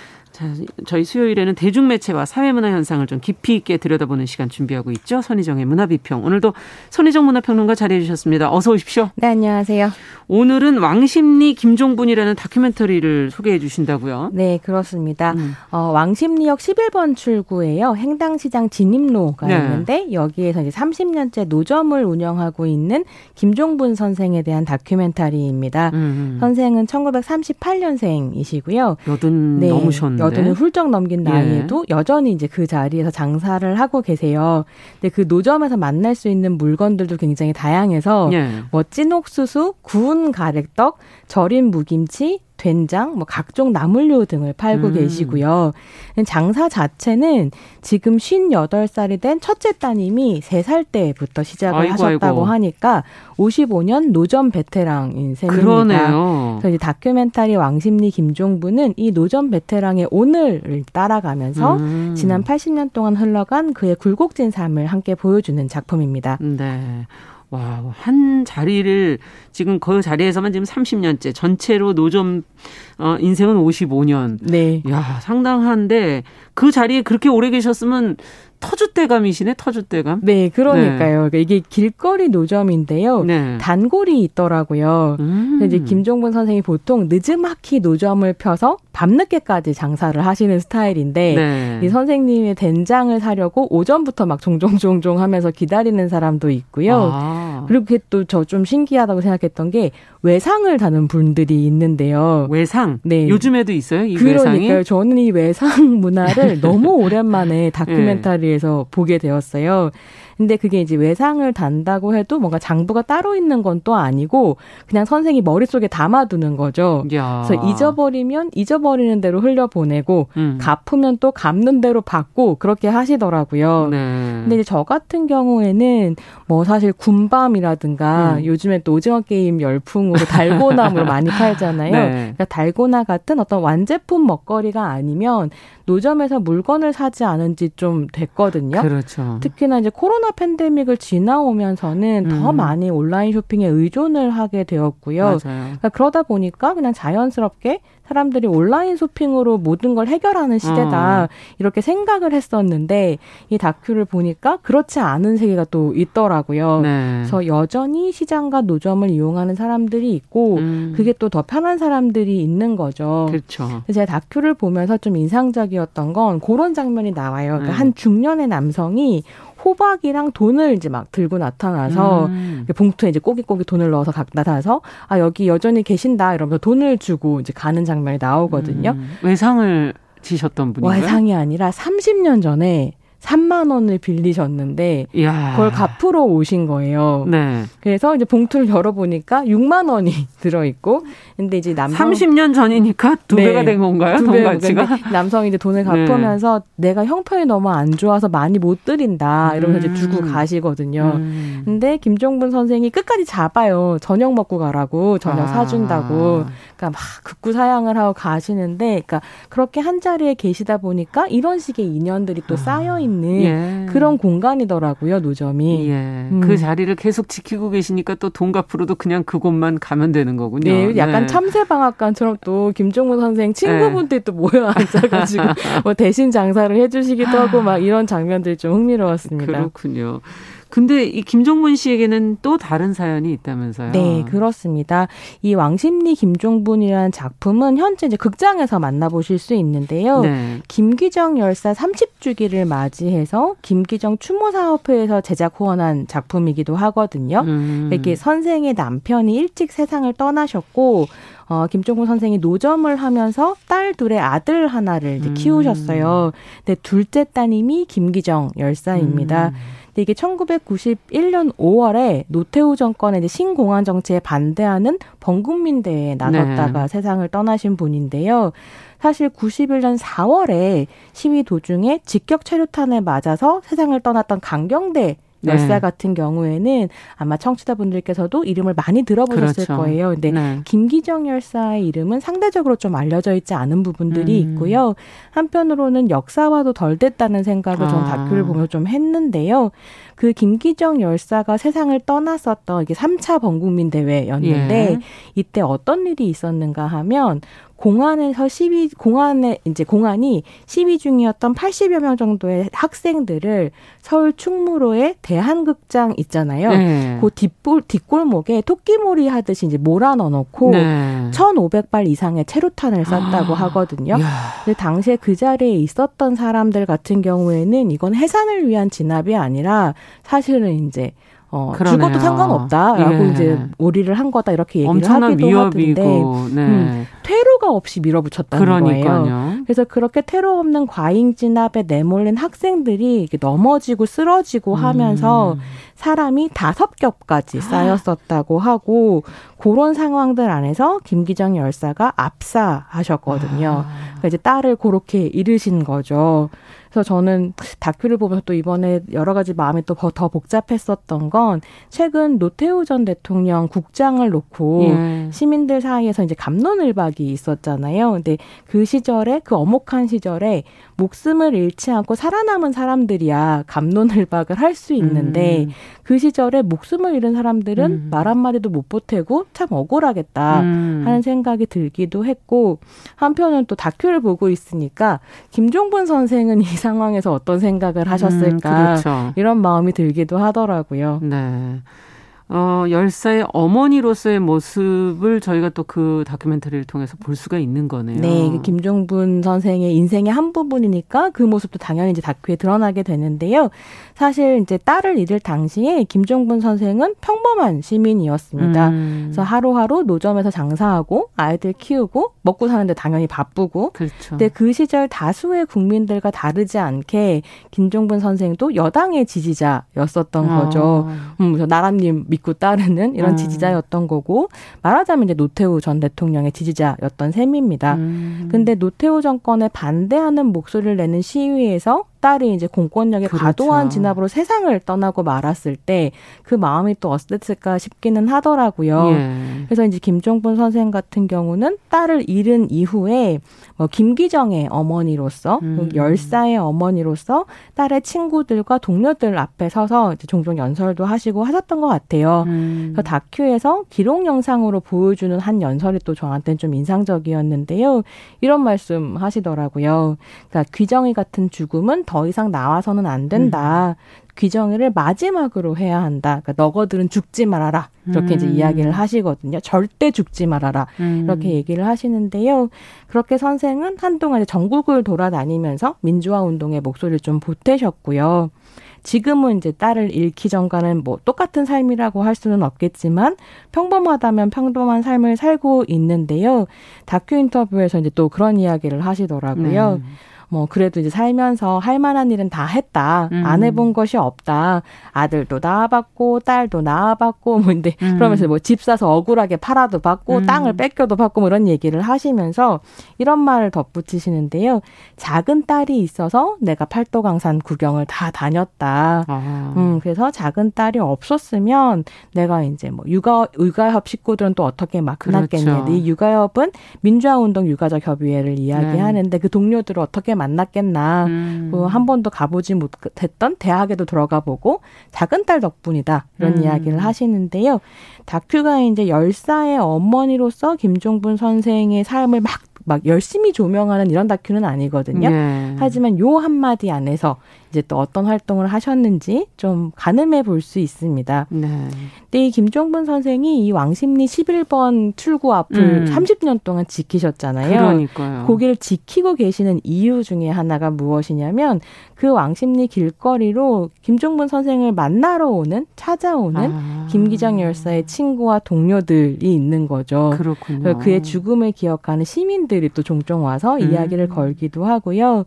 자, 저희 수요일에는 대중매체와 사회문화 현상을 좀 깊이 있게 들여다보는 시간 준비하고 있죠. 선희정의 문화비평. 오늘도 선희정 문화평론가 자리해 주셨습니다. 어서 오십시오. 네, 안녕하세요. 오늘은 왕십리 김종분이라는 다큐멘터리를 소개해 주신다고요? 네, 그렇습니다. 음. 어, 왕십리역 11번 출구에요. 행당시장 진입로가 네. 있는데 여기에서 이제 30년째 노점을 운영하고 있는 김종분 선생에 대한 다큐멘터리입니다. 음. 음. 선생은 1938년생이시고요. 여든 네, 넘으셨는데. 여든을 훌쩍 넘긴 나이에도 예. 여전히 이제 그 자리에서 장사를 하고 계세요. 근데 그 노점에서 만날 수 있는 물건들도 굉장히 다양해서 예. 뭐 찐옥수수, 구운 가래떡, 절인 무김치, 된장, 뭐 각종 나물류 등을 팔고 음. 계시고요. 장사 자체는 지금 58살이 된 첫째 따님이 3살 때부터 시작을 아이고, 하셨다고 아이고. 하니까 55년 노점 베테랑인 셈입니다. 그러네요. 그래서 다큐멘터리 왕십리 김종부는 이 노점 베테랑의 오늘을 따라가면서 음. 지난 80년 동안 흘러간 그의 굴곡진 삶을 함께 보여주는 작품입니다. 네. 와, 한 자리를 지금 그 자리에서만 지금 30년째 전체로 노점 어 인생은 55년. 네. 야, 상당한데 그 자리에 그렇게 오래 계셨으면 터줏대감이시네, 터줏대감. 네, 그러니까요. 네. 이게 길거리 노점인데요. 네. 단골이 있더라고요. 음. 이제 김종분 선생이 보통 늦음막히 노점을 펴서 밤늦게까지 장사를 하시는 스타일인데 네. 이 선생님의 된장을 사려고 오전부터 막 종종 종종 하면서 기다리는 사람도 있고요. 아. 그리고 그게 또 저 좀 신기하다고 생각했던 게 외상을 다는 분들이 있는데요. 외상? 네. 요즘에도 있어요? 이 그러니까요. 외상이? 저는 이 외상 문화를 *laughs* 너무 오랜만에 다큐멘터리 자리에서 보게 되었어요. 근데 그게 이제 외상을 단다고 해도 뭔가 장부가 따로 있는 건 또 아니고 그냥 선생이 머릿속에 담아두는 거죠. 야. 그래서 잊어버리면 잊어버리는 대로 흘려보내고 음. 갚으면 또 갚는 대로 받고 그렇게 하시더라고요. 네. 근데 이제 저 같은 경우에는 뭐 사실 군밤이라든가 음. 요즘에 또 오징어 게임 열풍으로 달고나무로 많이 *laughs* 팔잖아요. 네. 그러니까 달고나 같은 어떤 완제품 먹거리가 아니면 노점에서 물건을 사지 않은 지 좀 됐거든요. 그렇죠. 특히나 이제 코로나 팬데믹을 지나오면서는 음. 더 많이 온라인 쇼핑에 의존을 하게 되었고요. 그러니까 그러다 보니까 그냥 자연스럽게 사람들이 온라인 쇼핑으로 모든 걸 해결하는 시대다 어. 이렇게 생각을 했었는데 이 다큐를 보니까 그렇지 않은 세계가 또 있더라고요. 네. 그래서 여전히 시장과 노점을 이용하는 사람들이 있고 음. 그게 또 더 편한 사람들이 있는 거죠. 그렇죠. 제가 다큐를 보면서 좀 인상적이었던 건 그런 장면이 나와요. 그러니까 네. 한 중년의 남성이 호박이랑 돈을 이제 막 들고 나타나서 음. 봉투에 이제 꼬깃꼬깃 돈을 넣어서 각 나타나서 아 여기 여전히 계신다 이러면서 돈을 주고 이제 가는 장면이 나오거든요. 음. 외상을 지셨던 분이요 외상이 아니라 30년 전에 3만 원을 빌리셨는데 이야. 그걸 갚으러 오신 거예요. 네. 그래서 이제 봉투를 열어보니까 6만 원이 *laughs* 들어있고 근데 이제 남성 30년 전이니까 두 네. 배가 된 건가요? 두 배, 가치가? 남성이 이제 돈을 네. 갚으면서 네. 내가 형편이 너무 안 좋아서 많이 못 드린다 이러면서 음. 이제 주고 가시거든요. 음. 근데 김종분 선생이 끝까지 잡아요. 저녁 먹고 가라고 저녁 아. 사준다고. 그러니까 막 극구 사양을 하고 가시는데, 그러니까 그렇게 한 자리에 계시다 보니까 이런 식의 인연들이 또 아. 쌓여 있는 예. 그런 공간이더라고요 노점이. 예. 음. 그 자리를 계속 지키고 계시니까 또돈 갚으러도 그냥 그곳만 가면 되는 거군요. 네, 약간 네. 참새방앗간처럼 또 김종무 선생 친구분들이 네. 또 모여 앉아가지고 *laughs* 뭐 대신 장사를 해주시기도 하고 막 이런 장면들이 좀 흥미로웠습니다. 그렇군요. 근데 이 김종분 씨에게는 또 다른 사연이 있다면서요? 네, 그렇습니다. 이 왕십리 김종분이라는 작품은 현재 이제 극장에서 만나보실 수 있는데요. 네. 김기정 열사 30주기를 맞이해서 김기정 추모사업회에서 제작 후원한 작품이기도 하거든요. 음. 이렇게 선생의 남편이 일찍 세상을 떠나셨고 어, 김종국 선생이 노점을 하면서 딸 둘의 아들 하나를 이제 음. 키우셨어요. 근데 둘째 따님이 김기정 열사입니다. 음. 근데 이게 1991년 5월에 노태우 정권의 이제 신공안 정치에 반대하는 범국민대회에 나섰다가 네. 세상을 떠나신 분인데요. 사실 91년 4월에 시위 도중에 직격 체류탄에 맞아서 세상을 떠났던 강경대 열사 네. 같은 경우에는 아마 청취자분들께서도 이름을 많이 들어보셨을 그렇죠. 거예요. 근데 네. 김기정 열사의 이름은 상대적으로 좀 알려져 있지 않은 부분들이 음. 있고요. 한편으로는 역사와도 덜 됐다는 생각을 아. 전 다큐를 보며 좀 했는데요. 그 김기정 열사가 세상을 떠났었던 이게 3차 범국민 대회였는데 예. 이때 어떤 일이 있었는가 하면 공안에서 시위 공안에 이제 공안이 시위 중이었던 80여 명 정도의 학생들을 서울 충무로의 대한극장 있잖아요. 네. 그 뒷골 뒷골목에 토끼몰이 하듯이 이제 몰아 넣어 놓고 네. 1,500발 이상의 체류탄을 쐈다고 아. 하거든요. 야. 근데 당시에 그 자리에 있었던 사람들 같은 경우에는 이건 해산을 위한 진압이 아니라 사실은 이제 어, 죽어도 상관없다라고 예. 이제 오리를 한 거다 이렇게 얘기를 하기도 하던데 네. 음, 퇴로가 없이 밀어붙였다는 그러니까요. 거예요. 그래서 그렇게 퇴로 없는 과잉 진압에 내몰린 학생들이 넘어지고 쓰러지고 음. 하면서 사람이 다섯 겹까지 쌓였었다고 하고 그런 상황들 안에서 김기정 열사가 압사하셨거든요. 아. 그러니까 이제 딸을 그렇게 잃으신 거죠. 그래서 저는 다큐를 보면서 또 이번에 여러 가지 마음이 또 더 복잡했었던 건 최근 노태우 전 대통령 국장을 놓고 예. 시민들 사이에서 이제 감론을박이 있었잖아요. 근데 그 시절에 그 어목한 시절에 목숨을 잃지 않고 살아남은 사람들이야 감론을박을 할 수 있는데 음. 그 시절에 목숨을 잃은 사람들은 음. 말 한마디도 못 보태고 참 억울하겠다 음. 하는 생각이 들기도 했고 한편은 또 다큐를 보고 있으니까 김종분 선생은 *laughs* 이 상황에서 어떤 생각을 하셨을까 음, 그렇죠. 이런 마음이 들기도 하더라고요. 네. 어, 열사의 어머니로서의 모습을 저희가 또 그 다큐멘터리를 통해서 볼 수가 있는 거네요. 네, 그 김종분 선생의 인생의 한 부분이니까 그 모습도 당연히 이제 다큐에 드러나게 되는데요. 사실 이제 딸을 잃을 당시에 김종분 선생은 평범한 시민이었습니다. 음. 그래서 하루하루 노점에서 장사하고 아이들 키우고 먹고 사는데 당연히 바쁘고. 그렇죠. 근데 그 시절 다수의 국민들과 다르지 않게 김종분 선생도 여당의 지지자였었던 어. 거죠. 음, 나라님 믿고 따르는 이런 음. 지지자였던 거고 말하자면 이제 노태우 전 대통령의 지지자였던 셈입니다. 음. 근데 노태우 정권에 반대하는 목소리를 내는 시위에서 딸이 이제 공권력의 그렇죠. 과도한 진압으로 세상을 떠나고 말았을 때 그 마음이 또 어땠을까 싶기는 하더라고요. 예. 그래서 이제 김종분 선생 같은 경우는 딸을 잃은 이후에 뭐 김기정의 어머니로서 음. 열사의 어머니로서 딸의 친구들과 동료들 앞에 서서 이제 종종 연설도 하시고 하셨던 것 같아요. 음. 그래서 다큐에서 기록 영상으로 보여주는 한 연설이 또 저한테는 좀 인상적이었는데요. 이런 말씀 하시더라고요. 그러니까 귀정이 같은 죽음은 더 이상 나와서는 안 된다. 음. 귀정이를 마지막으로 해야 한다. 그러니까 너거들은 죽지 말아라. 이렇게 음. 이제 이야기를 하시거든요. 절대 죽지 말아라. 음. 이렇게 얘기를 하시는데요. 그렇게 선생은 한동안 전국을 돌아다니면서 민주화 운동의 목소리를 좀 보태셨고요. 지금은 이제 딸을 잃기 전과는 뭐 똑같은 삶이라고 할 수는 없겠지만 평범하다면 평범한 삶을 살고 있는데요. 다큐 인터뷰에서 이제 또 그런 이야기를 하시더라고요. 음. 뭐 그래도 이제 살면서 할 만한 일은 다 했다. 음. 안 해본 것이 없다. 아들도 낳아봤고 딸도 낳아봤고 뭐 근데 음. 그러면서 뭐 집 사서 억울하게 팔아도 받고 음. 땅을 뺏겨도 받고 뭐 이런 얘기를 하시면서 이런 말을 덧붙이시는데요. 작은 딸이 있어서 내가 팔도강산 구경을 다 다녔다. 아. 음 그래서 작은 딸이 없었으면 내가 이제 뭐 육아 육아협 식구들은 또 어떻게 막. 그렇죠. 이 육아협은 민주화운동 유가족 협의회를 이야기하는데 네. 그 동료들을 어떻게 만났겠나. 음. 뭐한 번도 가보지 못했던 대학에도 들어가 보고 작은 딸 덕분이다. 이런 음. 이야기를 하시는데요. 다큐가 이제 열사의 어머니로서 김종분 선생의 삶을 막막 열심히 조명하는 이런 다큐는 아니거든요. 네. 하지만 요 한마디 안에서 이제 또 어떤 활동을 하셨는지 좀 가늠해 볼 수 있습니다. 네. 근데 이 김종분 선생이 이 왕십리 11번 출구 앞을 음. 30년 동안 지키셨잖아요. 그러니까요. 거기를 지키고 계시는 이유 중에 하나가 무엇이냐면 그 왕십리 길거리로 김종분 선생을 만나러 오는 찾아오는 아. 김기장 열사의 친구와 동료들이 있는 거죠. 그렇군요. 그의 죽음을 기억하는 시민들이 또 종종 와서 음. 이야기를 걸기도 하고요.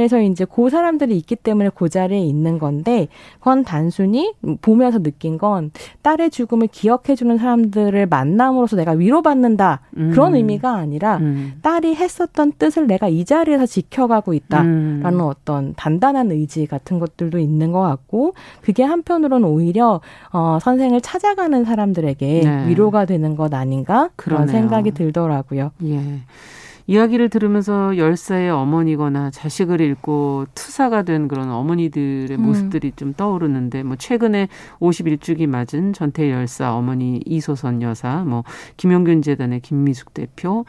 그래서 이제 그 사람들이 있기 때문에 그 자리에 있는 건데 그건 단순히 보면서 느낀 건 딸의 죽음을 기억해주는 사람들을 만남으로써 내가 위로받는다 음. 그런 의미가 아니라 음. 딸이 했었던 뜻을 내가 이 자리에서 지켜가고 있다라는 음. 어떤 단단한 의지 같은 것들도 있는 것 같고 그게 한편으로는 오히려 어, 선생을 찾아가는 사람들에게 네. 위로가 되는 것 아닌가 그런 생각이 들더라고요. 예. 이야기를 들으면서 열사의 어머니거나 자식을 잃고 투사가 된 그런 어머니들의 음. 모습들이 좀 떠오르는데 뭐 최근에 51주기 맞은 전태 열사 어머니 이소선 여사 뭐 김용균 재단의 김미숙 대표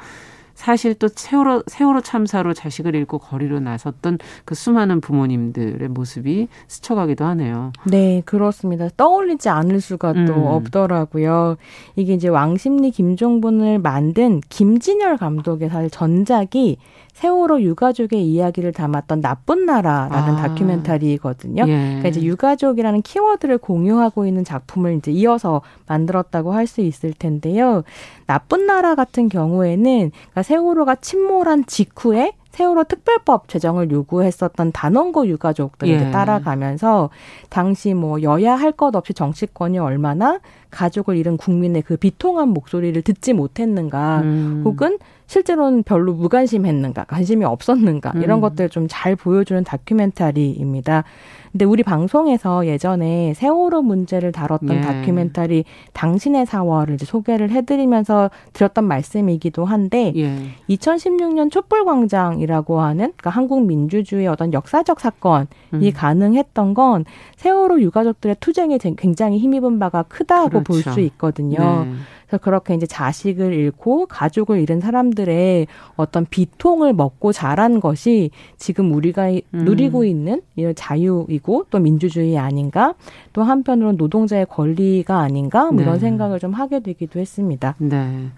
사실 또 세월호 세월호 참사로 자식을 잃고 거리로 나섰던 그 수많은 부모님들의 모습이 스쳐가기도 하네요. 네, 그렇습니다. 떠올리지 않을 수가 음. 또 없더라고요. 이게 이제 왕십리 김종분을 만든 김진열 감독의 사실 전작이 세월호 유가족의 이야기를 담았던 나쁜 나라라는 아. 다큐멘터리거든요. 예. 그러니까 이제 유가족이라는 키워드를 공유하고 있는 작품을 이제 이어서 만들었다고 할 수 있을 텐데요. 나쁜 나라 같은 경우에는 그러니까 세월호가 침몰한 직후에 세월호 특별법 제정을 요구했었던 단원고 유가족들을 예. 따라가면서 당시 뭐 여야 할 것 없이 정치권이 얼마나 가족을 잃은 국민의 그 비통한 목소리를 듣지 못했는가 음. 혹은 실제로는 별로 무관심했는가 관심이 없었는가 이런 음. 것들 좀 잘 보여주는 다큐멘터리입니다. 근데 우리 방송에서 예전에 세월호 문제를 다뤘던 예. 다큐멘터리 당신의 사월을 이제 소개를 해드리면서 드렸던 말씀이기도 한데 예. 2016년 촛불광장이라고 하는 그러니까 한국 민주주의 어떤 역사적 사건이 음. 가능했던 건 세월호 유가족들의 투쟁에 굉장히 힘입은 바가 크다고 그렇죠. 볼수 있거든요. 네. 그래서 그렇게 이제 자식을 잃고 가족을 잃은 사람들의 어떤 비통을 먹고 자란 것이 지금 우리가 음. 누리고 있는 자유이고 또 민주주의 아닌가 또 한편으로는 노동자의 권리가 아닌가 뭐 네. 이런 생각을 좀 하게 되기도 했습니다. 네.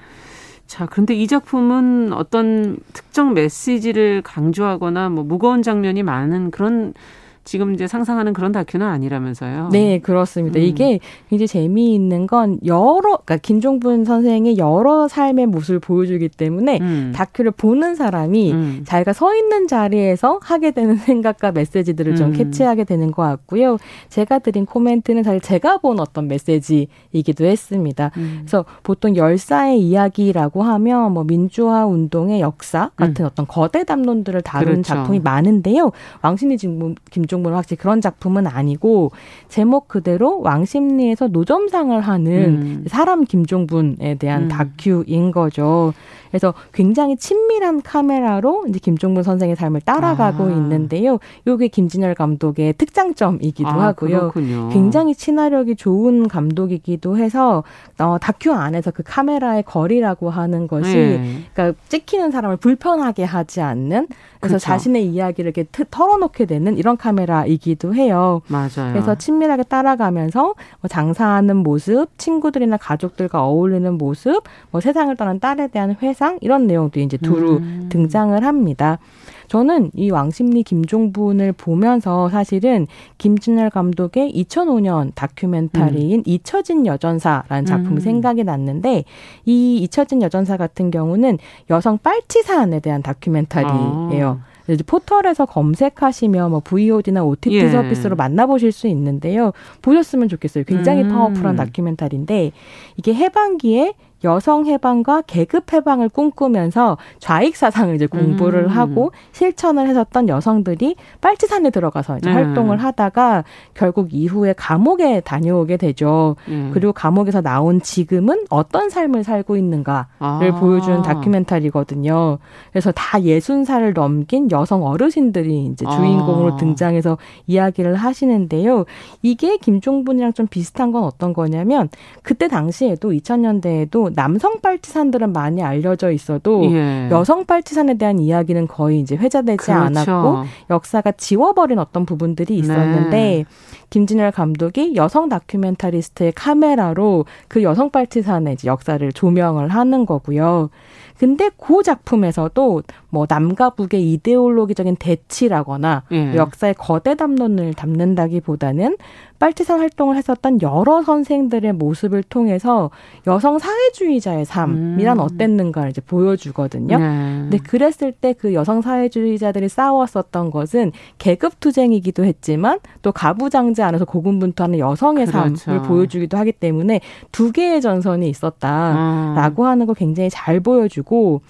자, 그런데 이 작품은 어떤 특정 메시지를 강조하거나 뭐 무거운 장면이 많은 그런 지금 이제 상상하는 그런 다큐는 아니라면서요. 네, 그렇습니다. 음. 이게 굉장히 재미있는 건 여러, 그러니까 김종분 선생의 여러 삶의 모습을 보여주기 때문에 음. 다큐를 보는 사람이 음. 자기가 서 있는 자리에서 하게 되는 *laughs* 생각과 메시지들을 좀 음. 캐치하게 되는 것 같고요. 제가 드린 코멘트는 사실 제가 본 어떤 메시지이기도 했습니다. 음. 그래서 보통 열사의 이야기라고 하면 뭐 민주화 운동의 역사 같은 음. 어떤 거대 담론들을 다룬 그렇죠. 작품이 많은데요. 왕신이 지금 김 이종문은 확실히 그런 작품은 아니고 제목 그대로 왕십리에서 노점상을 하는 음. 사람 김종분에 대한 음. 다큐인 거죠. 그래서 굉장히 친밀한 카메라로 이제 김종분 선생의 삶을 따라가고 아. 있는데요. 요게 김진열 감독의 특장점이기도 아, 하고요. 그렇군요. 굉장히 친화력이 좋은 감독이기도 해서 어, 다큐 안에서 그 카메라의 거리라고 하는 것이 네. 그러니까 찍히는 사람을 불편하게 하지 않는 그래서 그렇죠. 자신의 이야기를 이렇게 털어놓게 되는 이런 카메라이기도 해요. 맞아요. 그래서 친밀하게 따라가면서 뭐 장사하는 모습, 친구들이나 가족들과 어울리는 모습, 뭐 세상을 떠난 딸에 대한 회사 사상 이런 내용도 이제 두루 음. 등장을 합니다. 저는 이 왕십리 김종분을 보면서 사실은 김진열 감독의 2005년 다큐멘터리인 음. 잊혀진 여전사라는 작품이 음. 생각이 났는데 이 잊혀진 여전사 같은 경우는 여성 빨치산에 대한 다큐멘터리예요. 아. 이제 포털에서 검색하시면 뭐 VOD나 OTT 예. 서비스로 만나보실 수 있는데요. 보셨으면 좋겠어요. 굉장히 음. 파워풀한 다큐멘터리인데 이게 해방기에 여성 해방과 계급 해방을 꿈꾸면서 좌익 사상을 이제 공부를 음. 하고 실천을 했었던 여성들이 빨치산에 들어가서 이제 음. 활동을 하다가 결국 이후에 감옥에 다녀오게 되죠. 음. 그리고 감옥에서 나온 지금은 어떤 삶을 살고 있는가를 아. 보여주는 다큐멘터리거든요. 그래서 다 예순 살을 넘긴 여성 어르신들이 이제 주인공으로 아. 등장해서 이야기를 하시는데요. 이게 김종분이랑 좀 비슷한 건 어떤 거냐면 그때 당시에도 2000년대에도 남성 빨치산들은 많이 알려져 있어도 예. 여성 빨치산에 대한 이야기는 거의 이제 회자되지 그렇죠. 않았고 역사가 지워버린 어떤 부분들이 있었는데 네. 김진열 감독이 여성 다큐멘터리스트의 카메라로 그 여성 빨치산의 역사를 조명을 하는 거고요. 근데 그 작품에서도 뭐 남과 북의 이데올로기적인 대치라거나 예. 역사의 거대 담론을 담는다기보다는 빨치산 활동을 했었던 여러 선생들의 모습을 통해서 여성 사회주의자의 삶이란 음. 어땠는가를 이제 보여주거든요. 네. 근데 그랬을 때 그 여성 사회주의자들이 싸웠었던 것은 계급 투쟁이기도 했지만 또 가부장제 안에서 고군분투하는 여성의 그렇죠. 삶을 보여주기도 하기 때문에 두 개의 전선이 있었다라고 음. 하는 거 굉장히 잘 보여주고 있고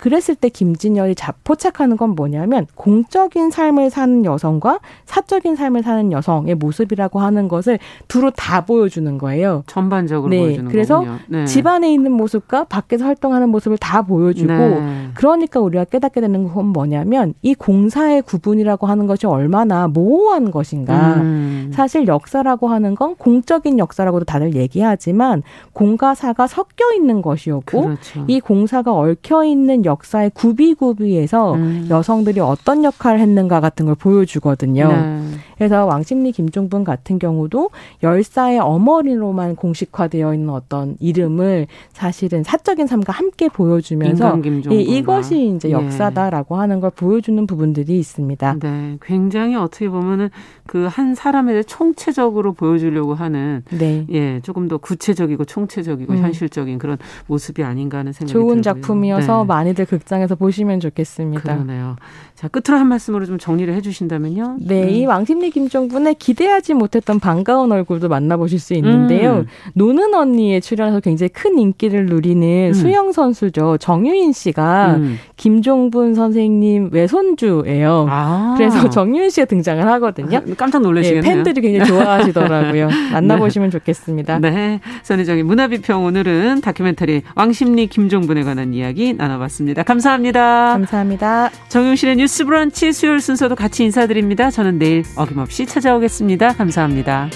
그랬을 때 김진열이 포착하는 건 뭐냐면 공적인 삶을 사는 여성과 사적인 삶을 사는 여성의 모습이라고 하는 것을 두루 다 보여주는 거예요. 전반적으로 네. 보여주는 그래서 네. 집 안에 있는 모습과 밖에서 활동하는 모습을 다 보여주고 네. 그러니까 우리가 깨닫게 되는 건 뭐냐면 이 공사의 구분이라고 하는 것이 얼마나 모호한 것인가. 음. 사실 역사라고 하는 건 공적인 역사라고도 다들 얘기하지만 공과 사가 섞여 있는 것이었고 그렇죠. 이 공사가 얽혀 있는 역사의 구비구비에서 음. 여성들이 어떤 역할을 했는가 같은 걸 보여주거든요. 네. 그래서 왕십리 김종분 같은 경우도 열사의 어머니로만 공식화되어 있는 어떤 이름을 사실은 사적인 삶과 함께 보여주면서 이, 이것이 이제 예. 역사다라고 네. 하는 걸 보여주는 부분들이 있습니다. 네, 굉장히 어떻게 보면은 그 한 사람에 대해 총체적으로 보여주려고 하는 네. 예 조금 더 구체적이고 총체적이고 음. 현실적인 그런 모습이 아닌가 하는 생각이 좋은 들고요. 작품이어서 네. 많이들 극장에서 보시면 좋겠습니다. 그러네요. 자, 끝으로 한 말씀으로 좀 정리를 해 주신다면요. 네, 음. 이 왕십리 김종분의 기대하지 못했던 반가운 얼굴도 만나보실 수 있는데요. 음. 노는 언니에 출연해서 굉장히 큰 인기를 누리는 음. 수영 선수죠. 정유인 씨가 음. 김종분 선생님 외손주예요. 아. 그래서 정유인 씨가 등장을 하거든요. 아, 깜짝 놀라시겠네요. 네, 팬들이 굉장히 좋아하시더라고요. *laughs* 만나보시면 네. 좋겠습니다. 네, 선희정의 문화비평 오늘은 다큐멘터리 왕십리 김종분에 관한 이야기 나눠봤습니다. 감사합니다. 감사합니다. 정용실의 뉴스 브런치 수요일 순서도 같이 인사드립니다. 저는 내일 어김없이 찾아오겠습니다. 감사합니다.